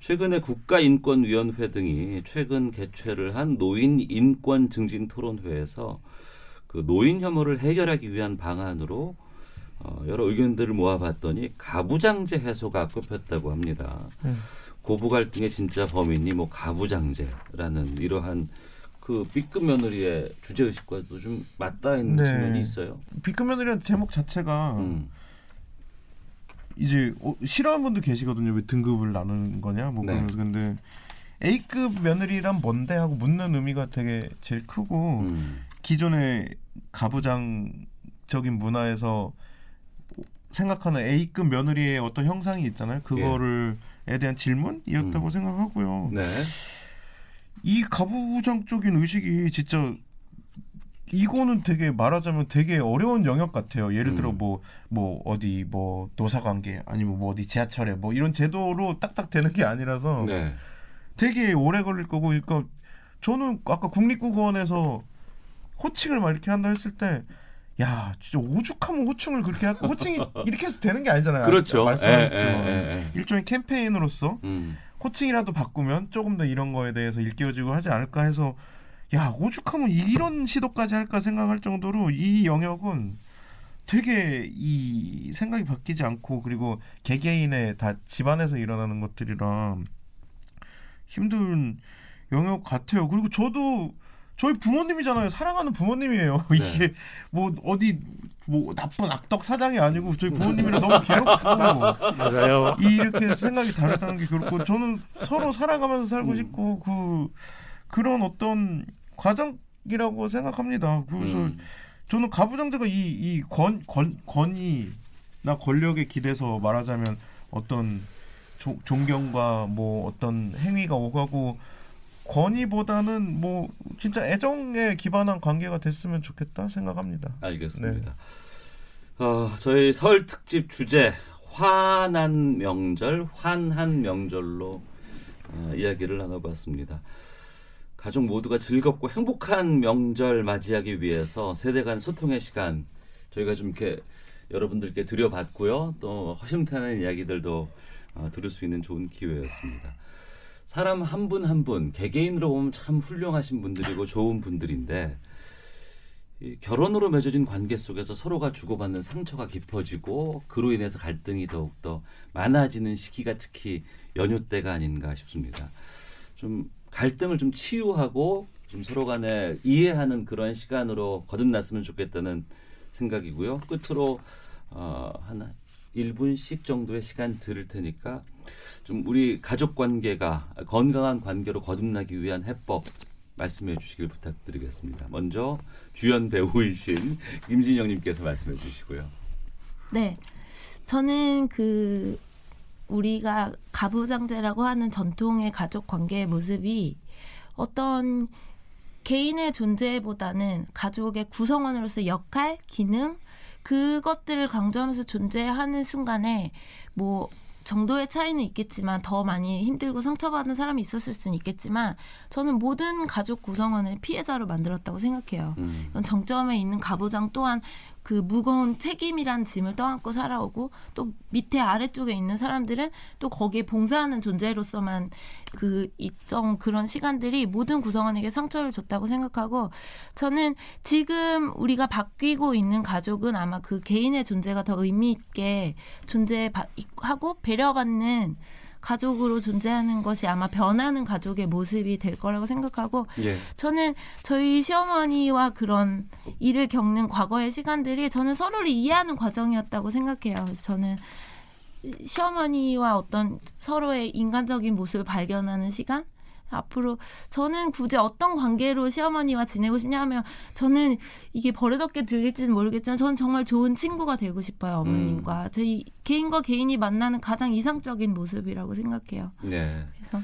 최근에 국가인권위원회 등이 최근 개최를 한 노인 인권 증진 토론회에서 그 노인 혐오를 해결하기 위한 방안으로 어, 여러 의견들을 모아봤더니 가부장제 해소가 꼽혔다고 합니다. 음. 고부 갈등의 진짜 범인이 뭐 가부장제라는 이러한 그 B급 며느리의 주제 의식과도 좀 맞닿아 있는 네. 측면이 있어요. 비급며느리라는 제목 자체가 음. 이제 어, 싫어하는 분도 계시거든요. 왜 등급을 나누는 거냐? 뭐 네. 근데 A급 며느리란 뭔데 하고 묻는 의미가 되게 제일 크고 음. 기존의 가부장적인 문화에서 생각하는 A급 며느리의 어떤 형상이 있잖아요. 그거를 에 대한 질문이었다고 생각하고요. 네. 이 가부장적인 의식이 진짜 이거는 되게 말하자면 되게 어려운 영역 같아요. 예를 들어 음. 뭐뭐 어디 뭐 노사관계 아니면 뭐 어디 지하철에 뭐 이런 제도로 딱딱 되는 게 아니라서 네. 되게 오래 걸릴 거고 그러니까 저는 아까 국립국어원에서 호칭을 막 이렇게 한다 했을 때 야, 진짜 오죽하면 호칭을 그렇게 하, 호칭이 이렇게 해서 되는 게 아니잖아요. 그렇죠. 말씀하셨죠. 예, 예, 예, 예. 일종의 캠페인으로서 음. 호칭이라도 바꾸면 조금 더 이런 거에 대해서 일깨워지고 하지 않을까 해서 야 오죽하면 이런 시도까지 할까 생각할 정도로 이 영역은 되게 이 생각이 바뀌지 않고 그리고 개개인의 다 집안에서 일어나는 것들이라 힘든 영역 같아요. 그리고 저도 저희 부모님이잖아요. 사랑하는 부모님이에요. 이게 뭐 어디 뭐 나쁜 악덕 사장이 아니고 저희 부모님이랑 너무 괴롭고 맞아요. 이렇게 생각이 다르다는 게 그렇고 저는 서로 살아가면서 살고 싶고 그 그런 어떤 과정이라고 생각합니다. 그래서 음. 저는 가부장제가 이이권 권위나 권력에 기대서 말하자면 어떤 조- 존경과 뭐 어떤 행위가 오가고 권위보다는 뭐 진짜 애정에 기반한 관계가 됐으면 좋겠다 생각합니다. 알겠습니다. 어, 저희 설 특집 주제 화난 명절, 환한 명절로 어, 이야기를 나눠봤습니다. 가족 모두가 즐겁고 행복한 명절 맞이하기 위해서 세대 간 소통의 시간 저희가 좀 이렇게 여러분들께 드려봤고요. 또 허심탄회한 이야기들도 어, 들을 수 있는 좋은 기회였습니다. 사람 한분 한 분 개개인으로 보면 참 훌륭하신 분들이고 좋은 분들인데 이 결혼으로 맺어진 관계 속에서 서로가 주고받는 상처가 깊어지고 그로 인해서 갈등이 더욱더 많아지는 시기가 특히 연휴 때가 아닌가 싶습니다. 좀 갈등을 좀 치유하고 좀 서로 간에 이해하는 그런 시간으로 거듭났으면 좋겠다는 생각이고요. 끝으로 어, 한 1분씩 정도의 시간 들을 테니까 좀 우리 가족 관계가 건강한 관계로 거듭나기 위한 해법 말씀해 주시길 부탁드리겠습니다. 먼저 주연 배우이신 김진영님께서 말씀해 주시고요. 네. 저는 그 우리가 가부장제라고 하는 전통의 가족 관계의 모습이 어떤 개인의 존재보다는 가족의 구성원으로서 역할, 기능 그것들을 강조하면서 존재하는 순간에 뭐 정도의 차이는 있겠지만 더 많이 힘들고 상처받은 사람이 있었을 수는 있겠지만 저는 모든 가족 구성원을 피해자로 만들었다고 생각해요. 음. 정점에 있는 가부장 또한 그 무거운 책임이란 짐을 떠안고 살아오고 또 밑에 아래쪽에 있는 사람들은 또 거기에 봉사하는 존재로서만 그 있던 그런 시간들이 모든 구성원에게 상처를 줬다고 생각하고 저는 지금 우리가 바뀌고 있는 가족은 아마 그 개인의 존재가 더 의미 있게 존재하고 배려받는 가족으로 존재하는 것이 아마 변하는 가족의 모습이 될 거라고 생각하고 예. 저는 저희 시어머니와 그런 일을 겪는 과거의 시간들이 저는 서로를 이해하는 과정이었다고 생각해요. 그래서 저는 시어머니와 어떤 서로의 인간적인 모습을 발견하는 시간? 앞으로 저는 굳이 어떤 관계로 시어머니와 지내고 싶냐면 저는 이게 버릇없게 들릴지는 모르겠지만 저는 정말 좋은 친구가 되고 싶어요 어머님과 저희 개인과 개인이 만나는 가장 이상적인 모습이라고 생각해요. 네. 그래서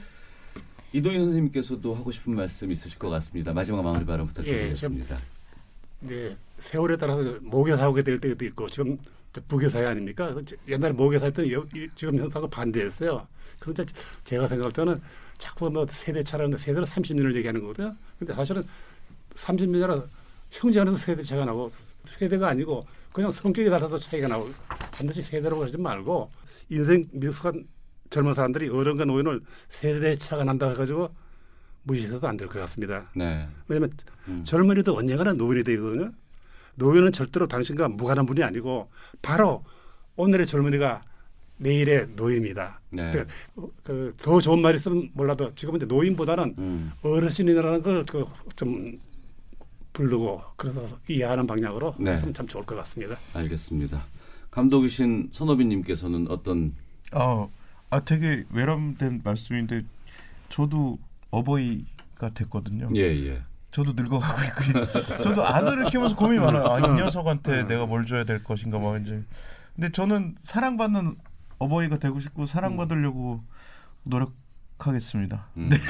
이동희 선생님께서도 하고 싶은 말씀 있으실 것 같습니다. 마지막 마무리 발언 부탁드리겠습니다. 네, 세월에 따라서 모계사오게 될 때도 있고 지금 저 부계사회 아닙니까? 옛날에 여- 이- 지금 현상과 반대였어요. 그래서 제- 제가 생각할 때는 자꾸 뭐 세대 차라는데 세대는 30년을 얘기하는 거거든요. 근데 사실은 30년 전에 형제 안에서 세대 차가 나고 세대가 아니고 그냥 성격에 따라서 차이가 나고 반드시 세대라고 하지 말고 인생 미숙한 젊은 사람들이 어른과 노인을 세대 차가 난다 해가지고 무시해서도 안 될 것 같습니다. 네. 왜냐하면 젊은이도 언젠가는 노인이 되거든요. 노인은 절대로 당신과 무관한 분이 아니고 바로 오늘의 젊은이가 내일의 노인입니다. 네. 그, 어, 그더 좋은 말이 있으면 몰라도 지금은 이제 노인보다는 음. 어르신이라는 걸그좀 부르고 그래서 이해하는 방향으로 네. 했으면 참 좋을 것 같습니다. 알겠습니다. 감독이신 선호빈님께서는 어떤 아, 아 되게 외람된 말씀인데 저도 어버이가 됐거든요. 예, 예. 저도 늙어가고 있고 저도 아들을 키우면서 고민이 많아요. 아, 이 녀석한테 내가 뭘 줘야 될 것인가 막 이제. 근데 저는 사랑받는 어버이가 되고 싶고 사랑받으려고 노력하겠습니다. 음. 네.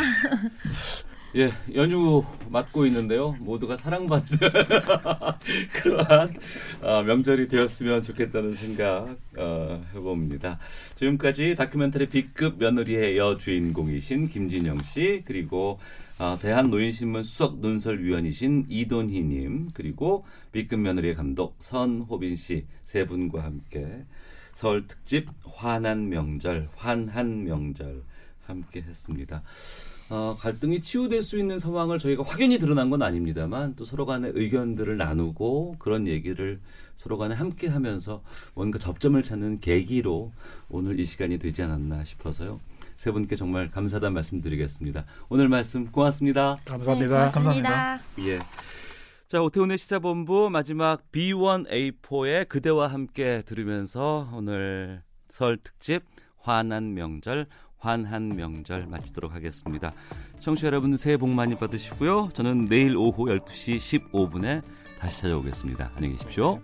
예, 연휴 맞고 있는데요. 모두가 사랑받는 그러한 어, 명절이 되었으면 좋겠다는 생각 어, 해봅니다. 지금까지 다큐멘터리 B급 며느리의 여주인공이신 김진영 씨 그리고 어, 대한노인신문 수석 논설위원이신 이돈희님 그리고 B급 며느리의 감독 선호빈 씨 세 분과 함께 설 특집 환한 명절 환한 명절 함께 했습니다. 어, 갈등이 치유될 수 있는 상황을 저희가 확연히 드러난 건 아닙니다만 또 서로 간의 의견들을 나누고 그런 얘기를 서로 간에 함께 하면서 뭔가 접점을 찾는 계기로 오늘 이 시간이 되지 않았나 싶어서요. 세 분께 정말 감사하다는 말씀 드리겠습니다. 오늘 말씀 고맙습니다. 감사합니다. 네, 고맙습니다. 예. 자, 오태훈의 시사본부 마지막 B1A4의 그대와 함께 들으면서 오늘 설 특집 환한 명절 환한 명절 마치도록 하겠습니다. 청취자 여러분 새해 복 많이 받으시고요. 저는 내일 오후 12시 15분에 다시 찾아오겠습니다. 안녕히 계십시오.